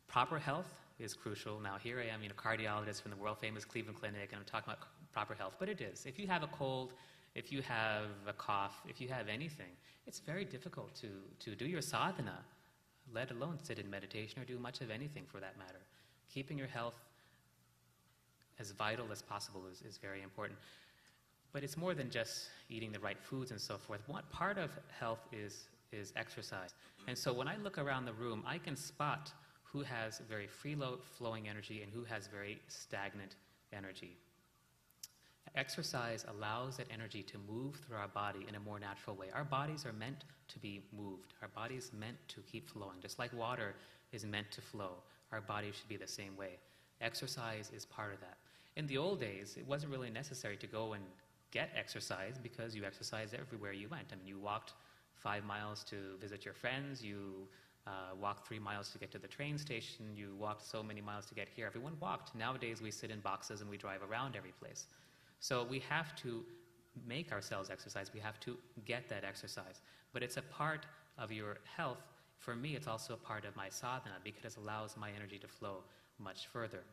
Proper health is crucial. Now, here I am, you know, cardiologist from the world famous Cleveland Clinic, and I'm talking about proper health, but it is. If you have a cold, if you have a cough, if you have anything, it's very difficult to, to do your sadhana, let alone sit in meditation or do much of anything for that matter. Keeping your health as vital as possible is, is very important. But it's more than just eating the right foods and so forth. What part of health is, is exercise. And so when I look around the room, I can spot who has very free flowing energy and who has very stagnant energy. Exercise allows that energy to move through our body in a more natural way. Our bodies are meant to be moved. Our body is meant to keep flowing. Just like water is meant to flow, our body should be the same way. Exercise is part of that. In the old days, it wasn't really necessary to go and get exercise because you exercised everywhere you went. I mean, you walked five miles to visit your friends, you uh, walked three miles to get to the train station, you walked so many miles to get here. Everyone walked. Nowadays, we sit in boxes and we drive around every place. So we have to make ourselves exercise. We have to get that exercise. But it's a part of your health. For me, it's also a part of my sadhana because it allows my energy to flow much further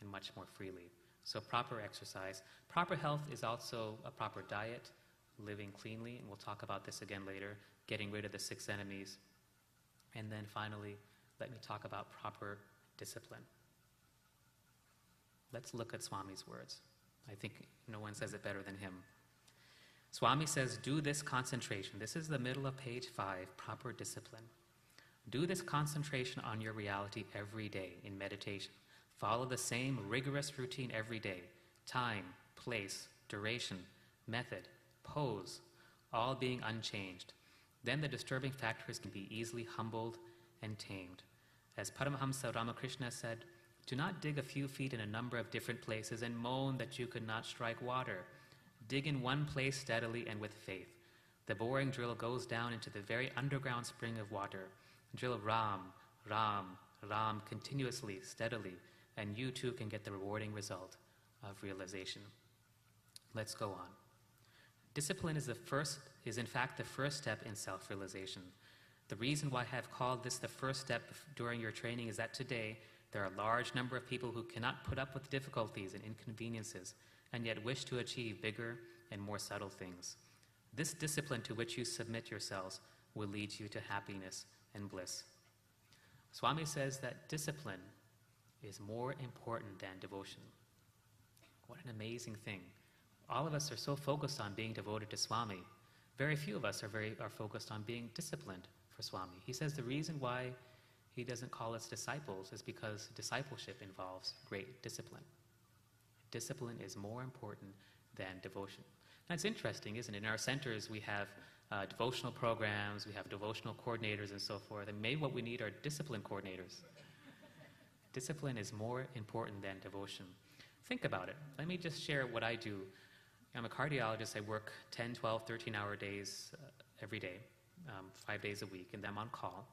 and much more freely. So, proper exercise. Proper health is also a proper diet, living cleanly, and we'll talk about this again later, getting rid of the six enemies, and then finally, let me talk about proper discipline. Let's look at Swami's words. I think no one says it better than him. Swami says, Do this concentration. This is the middle of page five, proper discipline. Do this concentration on your reality every day in meditation. Follow the same rigorous routine every day time, place, duration, method, pose, all being unchanged. Then the disturbing factors can be easily humbled and tamed. As Paramahamsa Ramakrishna said, do not dig a few feet in a number of different places and moan that you could not strike water. Dig in one place steadily and with faith. The boring drill goes down into the very underground spring of water. Drill Ram, Ram, Ram continuously, steadily, and you too can get the rewarding result of realization. Let's go on. Discipline is the first is in fact the first step in self-realization. The reason why I have called this the first step during your training is that today there are a large number of people who cannot put up with difficulties and inconveniences and yet wish to achieve bigger and more subtle things. This discipline to which you submit yourselves will lead you to happiness and bliss. Swami says that discipline is more important than devotion. What an amazing thing. All of us are so focused on being devoted to Swami. Very few of us are, very, are focused on being disciplined for Swami. He says the reason why he doesn't call us disciples is because discipleship involves great discipline. Discipline is more important than devotion. That's interesting, isn't it? In our centers, we have uh, devotional programs, we have devotional coordinators, and so forth. And maybe what we need are discipline coordinators. discipline is more important than devotion. Think about it. Let me just share what I do. I'm a cardiologist. I work 10, 12, 13 hour days uh, every day, um, five days a week, and I'm on call.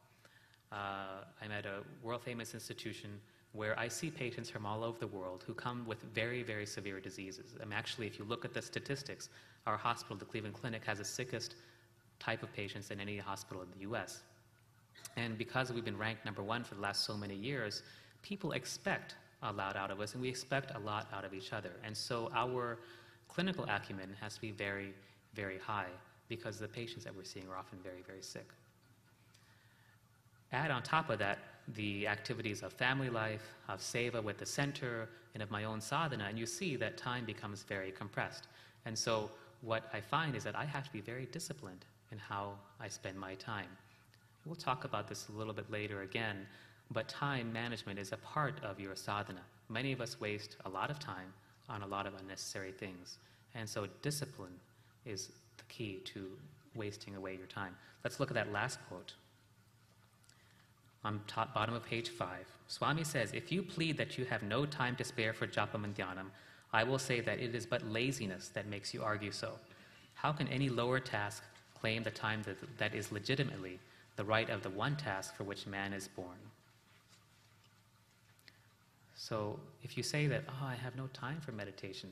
Uh, I'm at a world famous institution where I see patients from all over the world who come with very, very severe diseases. I mean, actually, if you look at the statistics, our hospital, the Cleveland Clinic, has the sickest type of patients in any hospital in the US. And because we've been ranked number one for the last so many years, people expect a lot out of us, and we expect a lot out of each other. And so our clinical acumen has to be very, very high because the patients that we're seeing are often very, very sick. Add on top of that the activities of family life, of seva with the center, and of my own sadhana, and you see that time becomes very compressed. And so what I find is that I have to be very disciplined in how I spend my time. We'll talk about this a little bit later again, But time management is a part of your sadhana. Many of us waste a lot of time on a lot of unnecessary things. And so discipline is the key to wasting away your time. Let's look at that last quote. On top, bottom of page 5, Swami says, If you plead that you have no time to spare for japa and dhyanam, I will say that it is but laziness that makes you argue so. How can any lower task claim the time that, that is legitimately the right of the one task for which man is born? So if you say that, oh, I have no time for meditation,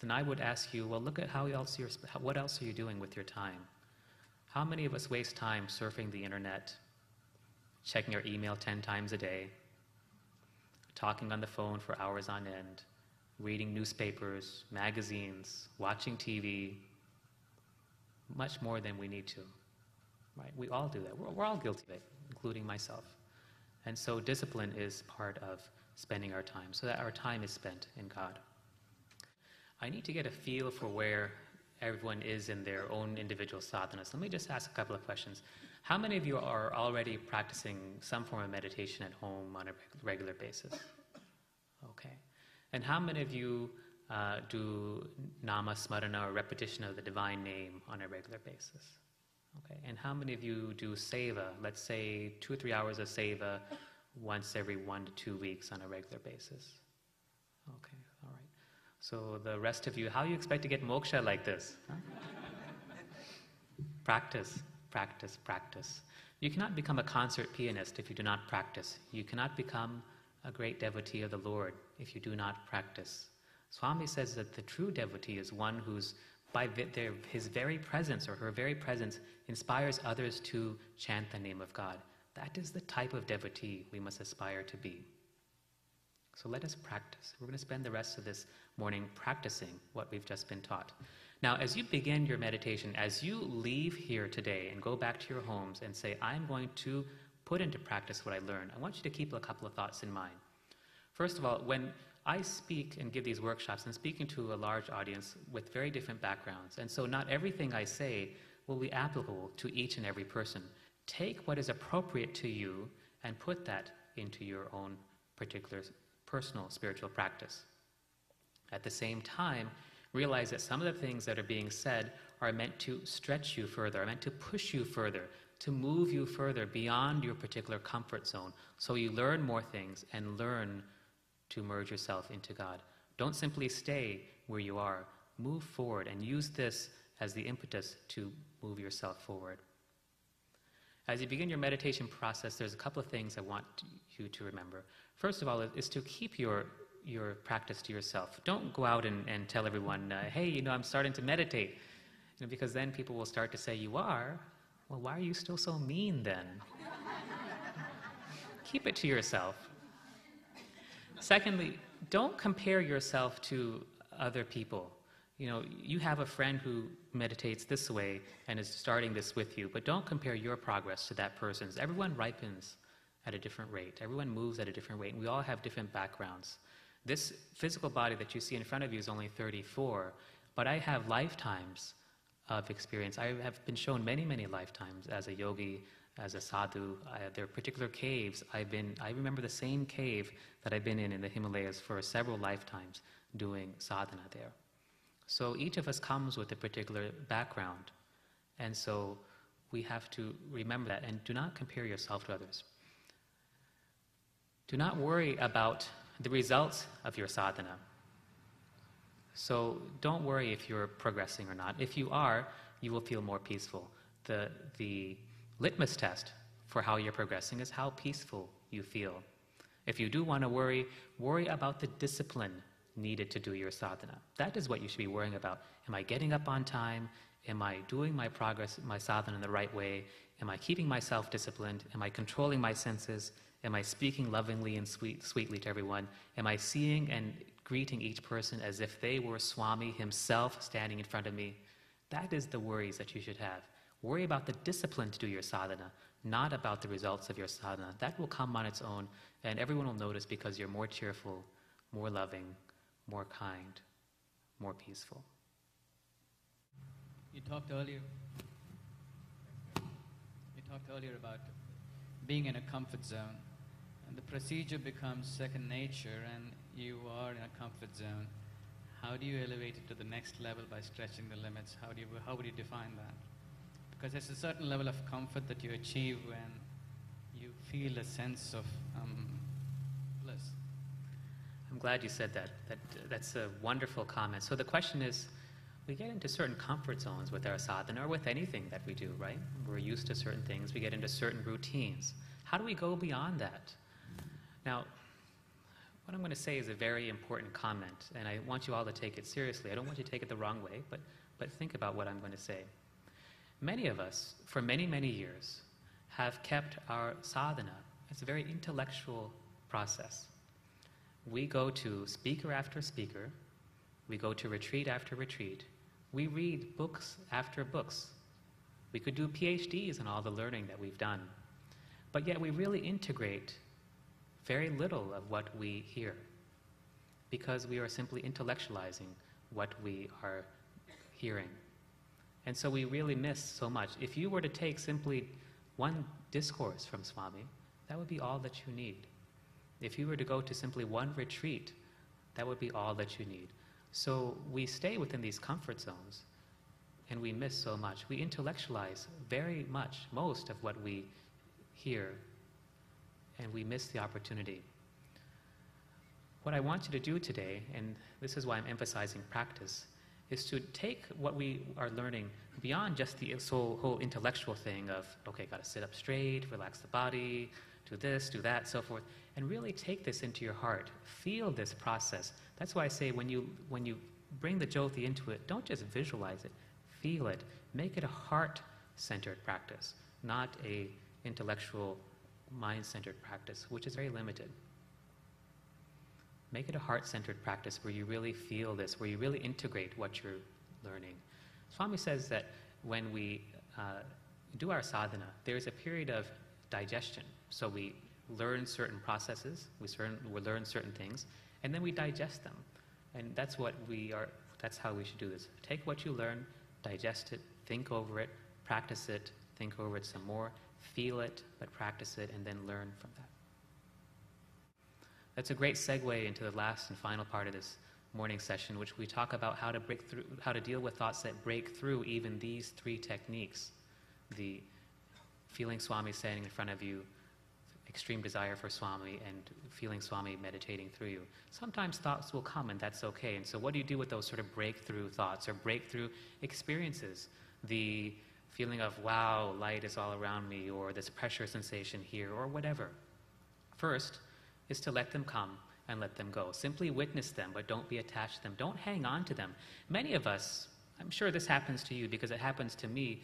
then I would ask you, well, look at how else you're, what else are you doing with your time? How many of us waste time surfing the internet, checking our email 10 times a day, talking on the phone for hours on end, reading newspapers, magazines, watching TV, much more than we need to. Right? We all do that. We're, we're all guilty of it, including myself. And so discipline is part of spending our time, so that our time is spent in God. I need to get a feel for where everyone is in their own individual sadhanas. Let me just ask a couple of questions. How many of you are already practicing some form of meditation at home on a regular basis? Okay. And how many of you uh, do nama smarana or repetition of the divine name on a regular basis? Okay. And how many of you do seva, let's say two or three hours of seva once every one to two weeks on a regular basis? Okay, all right. So the rest of you, how you expect to get moksha like this? Huh? practice, practice, practice. You cannot become a concert pianist if you do not practice. You cannot become a great devotee of the Lord if you do not practice. Swami says that the true devotee is one who's by their, his very presence or her very presence inspires others to chant the name of God. That is the type of devotee we must aspire to be. So let us practice. We're going to spend the rest of this morning practicing what we've just been taught. Now, as you begin your meditation, as you leave here today and go back to your homes and say, I'm going to put into practice what I learned, I want you to keep a couple of thoughts in mind. First of all, when I speak and give these workshops, I'm speaking to a large audience with very different backgrounds. And so not everything I say will be applicable to each and every person. Take what is appropriate to you and put that into your own particular personal spiritual practice. At the same time, realize that some of the things that are being said are meant to stretch you further, are meant to push you further, to move you further beyond your particular comfort zone so you learn more things and learn to merge yourself into God. Don't simply stay where you are. Move forward and use this as the impetus to move yourself forward. As you begin your meditation process, there's a couple of things I want you to remember. First of all, is to keep your, your practice to yourself. Don't go out and, and tell everyone, uh, hey, you know, I'm starting to meditate. You know, because then people will start to say, you are? Well, why are you still so mean then? keep it to yourself. Secondly, don't compare yourself to other people. You know, you have a friend who meditates this way and is starting this with you, but don't compare your progress to that person's. Everyone ripens at a different rate. Everyone moves at a different rate, and we all have different backgrounds. This physical body that you see in front of you is only 34, but I have lifetimes of experience. I have been shown many, many lifetimes as a yogi, as a sadhu. I, there are particular caves I've been, I remember the same cave that I've been in in the Himalayas for several lifetimes doing sadhana there. So each of us comes with a particular background. And so we have to remember that and do not compare yourself to others. Do not worry about the results of your sadhana. So don't worry if you're progressing or not. If you are, you will feel more peaceful. The, the litmus test for how you're progressing is how peaceful you feel. If you do want to worry, worry about the discipline needed to do your sadhana. That is what you should be worrying about. Am I getting up on time? Am I doing my progress, my sadhana in the right way? Am I keeping myself disciplined? Am I controlling my senses? Am I speaking lovingly and sweet, sweetly to everyone? Am I seeing and greeting each person as if they were Swami himself standing in front of me? That is the worries that you should have. Worry about the discipline to do your sadhana, not about the results of your sadhana. That will come on its own, and everyone will notice because you're more cheerful, more loving, more kind, more peaceful. You talked earlier. You talked earlier about being in a comfort zone. And the procedure becomes second nature and you are in a comfort zone, how do you elevate it to the next level by stretching the limits? How do you, how would you define that? Because there's a certain level of comfort that you achieve when you feel a sense of um. I'm glad you said that. that. That's a wonderful comment. So the question is, we get into certain comfort zones with our sadhana or with anything that we do, right? We're used to certain things. We get into certain routines. How do we go beyond that? Now, what I'm going to say is a very important comment, and I want you all to take it seriously. I don't want you to take it the wrong way, but, but think about what I'm going to say. Many of us, for many, many years, have kept our sadhana as a very intellectual process. We go to speaker after speaker, we go to retreat after retreat, we read books after books. We could do PhDs in all the learning that we've done. But yet we really integrate very little of what we hear because we are simply intellectualizing what we are hearing. And so we really miss so much. If you were to take simply one discourse from Swami, that would be all that you need. If you were to go to simply one retreat, that would be all that you need. So we stay within these comfort zones and we miss so much. We intellectualize very much, most of what we hear, and we miss the opportunity. What I want you to do today, and this is why I'm emphasizing practice, is to take what we are learning beyond just the whole intellectual thing of, okay, got to sit up straight, relax the body, do this, do that, so forth, and really take this into your heart. Feel this process. That's why I say when you, when you bring the jyoti into it, don't just visualize it, feel it. Make it a heart-centered practice, not a intellectual, mind-centered practice, which is very limited. Make it a heart-centered practice where you really feel this, where you really integrate what you're learning. Swami says that when we uh, do our sadhana, there's a period of digestion. So we learn certain processes, we, certain, we learn certain things, and then we digest them. And that's what we are, that's how we should do this. Take what you learn, digest it, think over it, practice it, think over it some more, feel it, but practice it, and then learn from that. That's a great segue into the last and final part of this morning session, which we talk about how to break through, how to deal with thoughts that break through even these three techniques: the feeling Swami standing in front of you, extreme desire for Swami and feeling Swami meditating through you. Sometimes thoughts will come and that's okay. And so, what do you do with those sort of breakthrough thoughts or breakthrough experiences? The feeling of, wow, light is all around me, or this pressure sensation here, or whatever. First is to let them come and let them go. Simply witness them, but don't be attached to them. Don't hang on to them. Many of us, I'm sure this happens to you because it happens to me.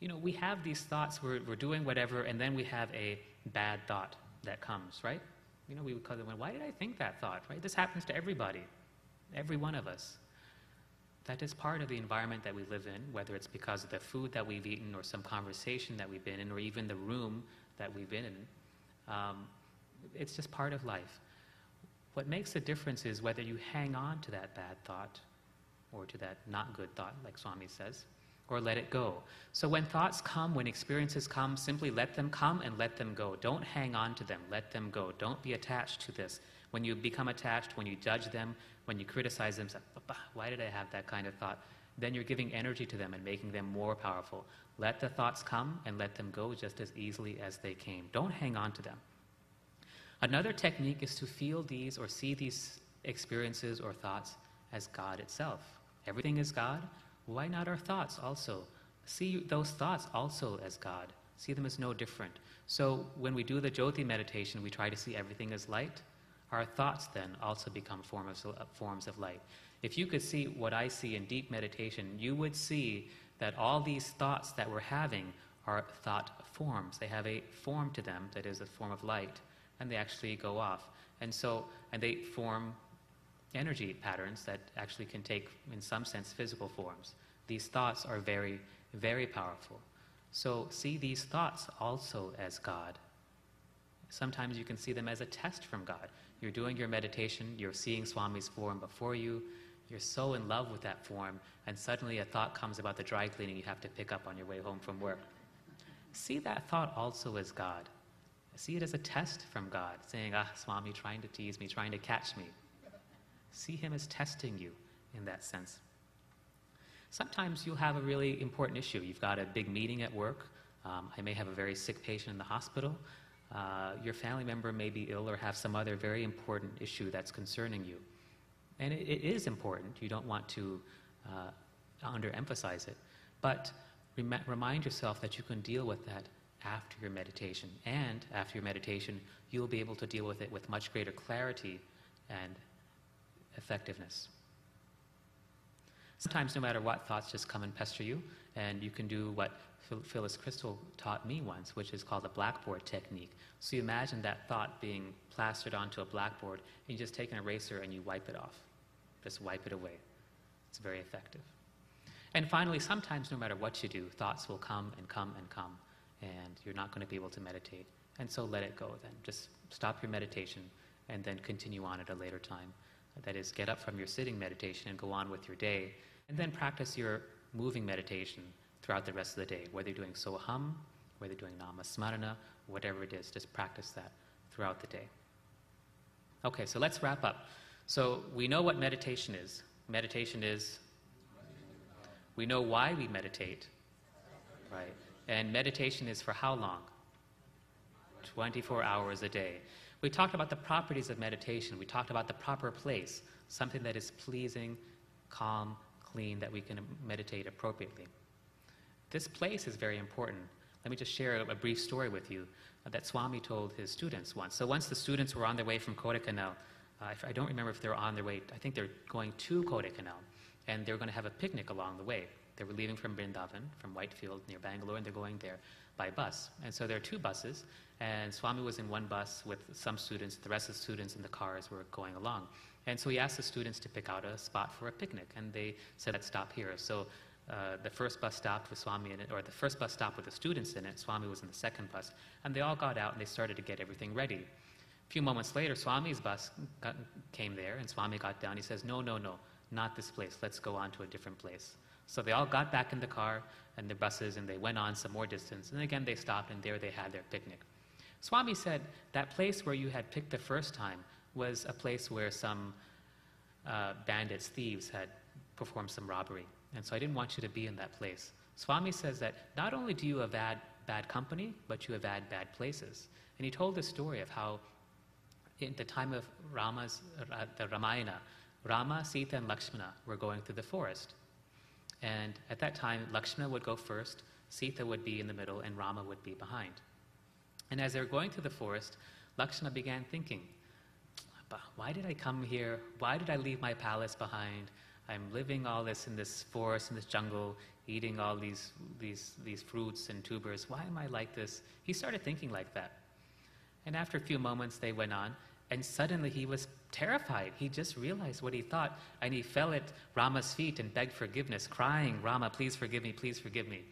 You know, we have these thoughts, we're, we're doing whatever, and then we have a bad thought that comes, right? You know, we would call it, why did I think that thought, right? This happens to everybody, every one of us. That is part of the environment that we live in, whether it's because of the food that we've eaten or some conversation that we've been in or even the room that we've been in. Um, it's just part of life. What makes a difference is whether you hang on to that bad thought or to that not good thought, like Swami says, or let it go. So when thoughts come, when experiences come, simply let them come and let them go. Don't hang on to them, let them go. Don't be attached to this. When you become attached, when you judge them, when you criticize them, say, why did I have that kind of thought? Then you're giving energy to them and making them more powerful. Let the thoughts come and let them go just as easily as they came. Don't hang on to them. Another technique is to feel these or see these experiences or thoughts as God itself. Everything is God, why not our thoughts also? See those thoughts also as God. See them as no different. So when we do the Jyoti meditation, we try to see everything as light. Our thoughts then also become forms of, forms of light. If you could see what I see in deep meditation, you would see that all these thoughts that we're having are thought forms. They have a form to them that is a form of light, and they actually go off. And so, and they form energy patterns that actually can take, in some sense, physical forms. These thoughts are very, very powerful. So see these thoughts also as God. Sometimes you can see them as a test from God. You're doing your meditation, you're seeing Swami's form before you, you're so in love with that form, and suddenly a thought comes about the dry cleaning you have to pick up on your way home from work. See that thought also as God. See it as a test from God, saying, Ah, Swami trying to tease me, trying to catch me. See Him as testing you in that sense. Sometimes you'll have a really important issue. You've got a big meeting at work. Um, I may have a very sick patient in the hospital. Uh, your family member may be ill or have some other very important issue that's concerning you. And it, it is important. You don't want to uh, underemphasize it. But rem- remind yourself that you can deal with that after your meditation. And after your meditation, you'll be able to deal with it with much greater clarity and effectiveness. Sometimes, no matter what, thoughts just come and pester you, and you can do what Phyllis Krystal taught me once, which is called the blackboard technique. So you imagine that thought being plastered onto a blackboard, and you just take an eraser and you wipe it off. Just wipe it away. It's very effective. And finally, sometimes, no matter what you do, thoughts will come and come and come, and you're not going to be able to meditate. And so let it go then. Just stop your meditation and then continue on at a later time. That is, get up from your sitting meditation and go on with your day, and then practice your moving meditation throughout the rest of the day, whether you're doing soham, whether you're doing namasmarana, whatever it is, just practice that throughout the day. Okay, so let's wrap up. So we know what meditation is. Meditation is, we know why we meditate, right? And meditation is for how long? 24 hours a day. We talked about the properties of meditation. We talked about the proper place, something that is pleasing, calm, clean, that we can meditate appropriately. This place is very important. Let me just share a, brief story with you that Swami told his students once. So once the students were on their way from Kodaikanal, uh, I don't remember if they were on their way, I think they're going to Kodaikanal, and they're going to have a picnic along the way. They were leaving from Vrindavan, from Whitefield near Bangalore, and they're going there by bus. And so there are two buses, and Swami was in one bus with some students, the rest of the students in the cars were going along. And so he asked the students to pick out a spot for a picnic, and they said, let's stop here. So uh, the first bus stopped with Swami in it, or the first bus stopped with the students in it. Swami was in the second bus. And they all got out and they started to get everything ready. A few moments later, Swami's bus got, came there, and Swami got down. He says, No, no, no, not this place. Let's go on to a different place. So they all got back in the car and the buses, and they went on some more distance. And again, they stopped, and there they had their picnic. Swami said, That place where you had picked the first time was a place where some uh, bandits, thieves, had performed some robbery. And so I didn't want you to be in that place. Swami says that not only do you have bad, company, but you have bad, bad places. And he told the story of how, in the time of Rama's, uh, the Ramayana, Rama, Sita, and Lakshmana were going through the forest. And at that time, Lakshmana would go first, Sita would be in the middle, and Rama would be behind. And as they were going through the forest, Lakshmana began thinking, why did I come here? Why did I leave my palace behind? I'm living all this in this forest, in this jungle, eating all these, these, these fruits and tubers. Why am I like this? He started thinking like that. And after a few moments, they went on, and suddenly he was terrified. He just realized what he thought, and he fell at Rama's feet and begged forgiveness, crying, Rama, please forgive me, please forgive me.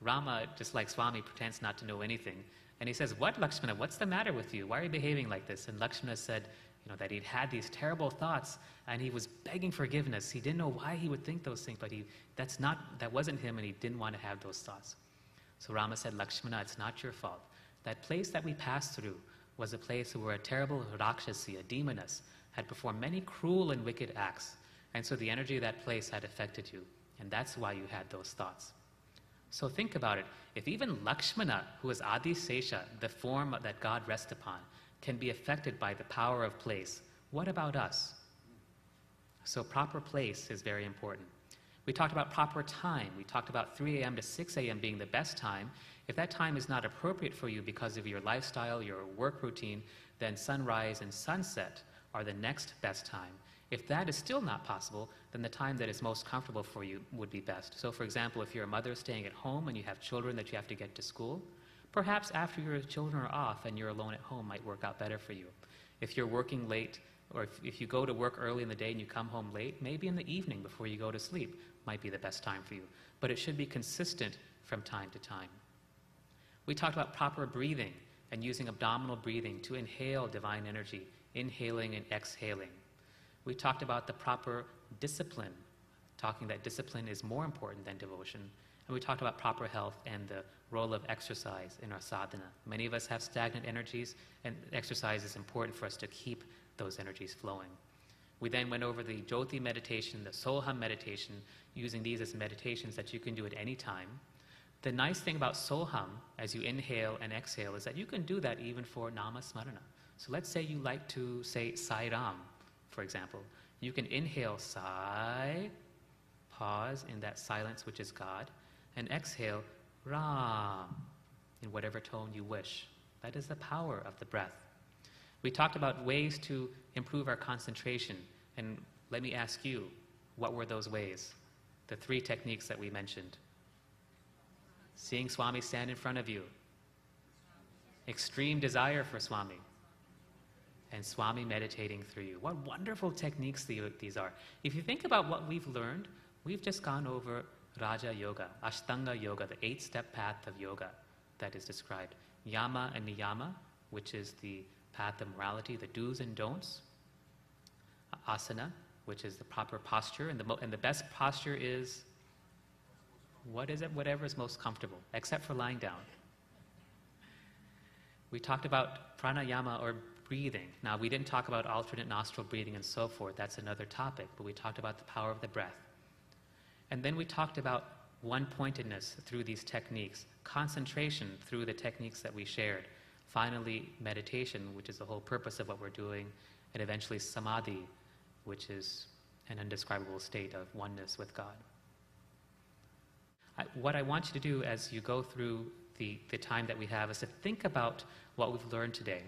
Rama, just like Swami, pretends not to know anything. And he says, What, Lakshmana? What's the matter with you? Why are you behaving like this? And Lakshmana said, you know, that he'd had these terrible thoughts and he was begging forgiveness. He didn't know why he would think those things, but he, that's not, that wasn't him and he didn't want to have those thoughts. So Rama said, Lakshmana, it's not your fault. That place that we passed through was a place where a terrible Rakshasi, a demoness, had performed many cruel and wicked acts. And so the energy of that place had affected you. And that's why you had those thoughts. So think about it. If even Lakshmana, who is Adi Sesha, the form that God rests upon, can be affected by the power of place. What about us? So, proper place is very important. We talked about proper time. We talked about 3 a.m. to 6 a.m. being the best time. If that time is not appropriate for you because of your lifestyle, your work routine, then sunrise and sunset are the next best time. If that is still not possible, then the time that is most comfortable for you would be best. So, for example, if you're a mother staying at home and you have children that you have to get to school, Perhaps after your children are off and you're alone at home might work out better for you. If you're working late, or if, if you go to work early in the day and you come home late, maybe in the evening before you go to sleep might be the best time for you. But it should be consistent from time to time. We talked about proper breathing and using abdominal breathing to inhale divine energy, inhaling and exhaling. We talked about the proper discipline, talking that discipline is more important than devotion, And we talked about proper health and the role of exercise in our sadhana. Many of us have stagnant energies, and exercise is important for us to keep those energies flowing. We then went over the Jyoti meditation, the Soham meditation, using these as meditations that you can do at any time. The nice thing about Soham, as you inhale and exhale, is that you can do that even for Nama Smarana. So let's say you like to say Sai Ram, for example. You can inhale Sai, pause in that silence which is God, and exhale Ram in whatever tone you wish. That is the power of the breath. We talked about ways to improve our concentration, and let me ask you, what were those ways? The three techniques that we mentioned. Seeing Swami stand in front of you, extreme desire for Swami, and Swami meditating through you. What wonderful techniques these are. If you think about what we've learned, we've just gone over Raja Yoga, Ashtanga Yoga, the eight step path of yoga that is described. Yama and Niyama, which is the path of morality, the do's and don'ts. Asana, which is the proper posture, and the, mo- and the best posture is what is it? Whatever is most comfortable, except for lying down. We talked about pranayama or breathing. Now, we didn't talk about alternate nostril breathing and so forth, that's another topic, but we talked about the power of the breath. And then we talked about one pointedness through these techniques, concentration through the techniques that we shared, finally, meditation, which is the whole purpose of what we're doing, and eventually, samadhi, which is an indescribable state of oneness with God. I, what I want you to do as you go through the, the time that we have is to think about what we've learned today.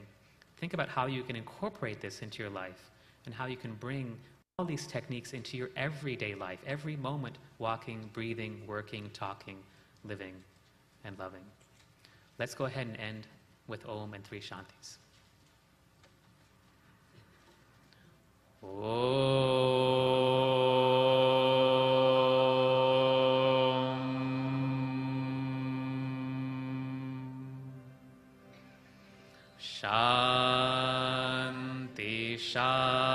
Think about how you can incorporate this into your life and how you can bring all these techniques into your everyday life, every moment, walking, breathing, working, talking, living, and loving. Let's go ahead and end with Om and three Shantis. Shanti, Shanti, Shanti.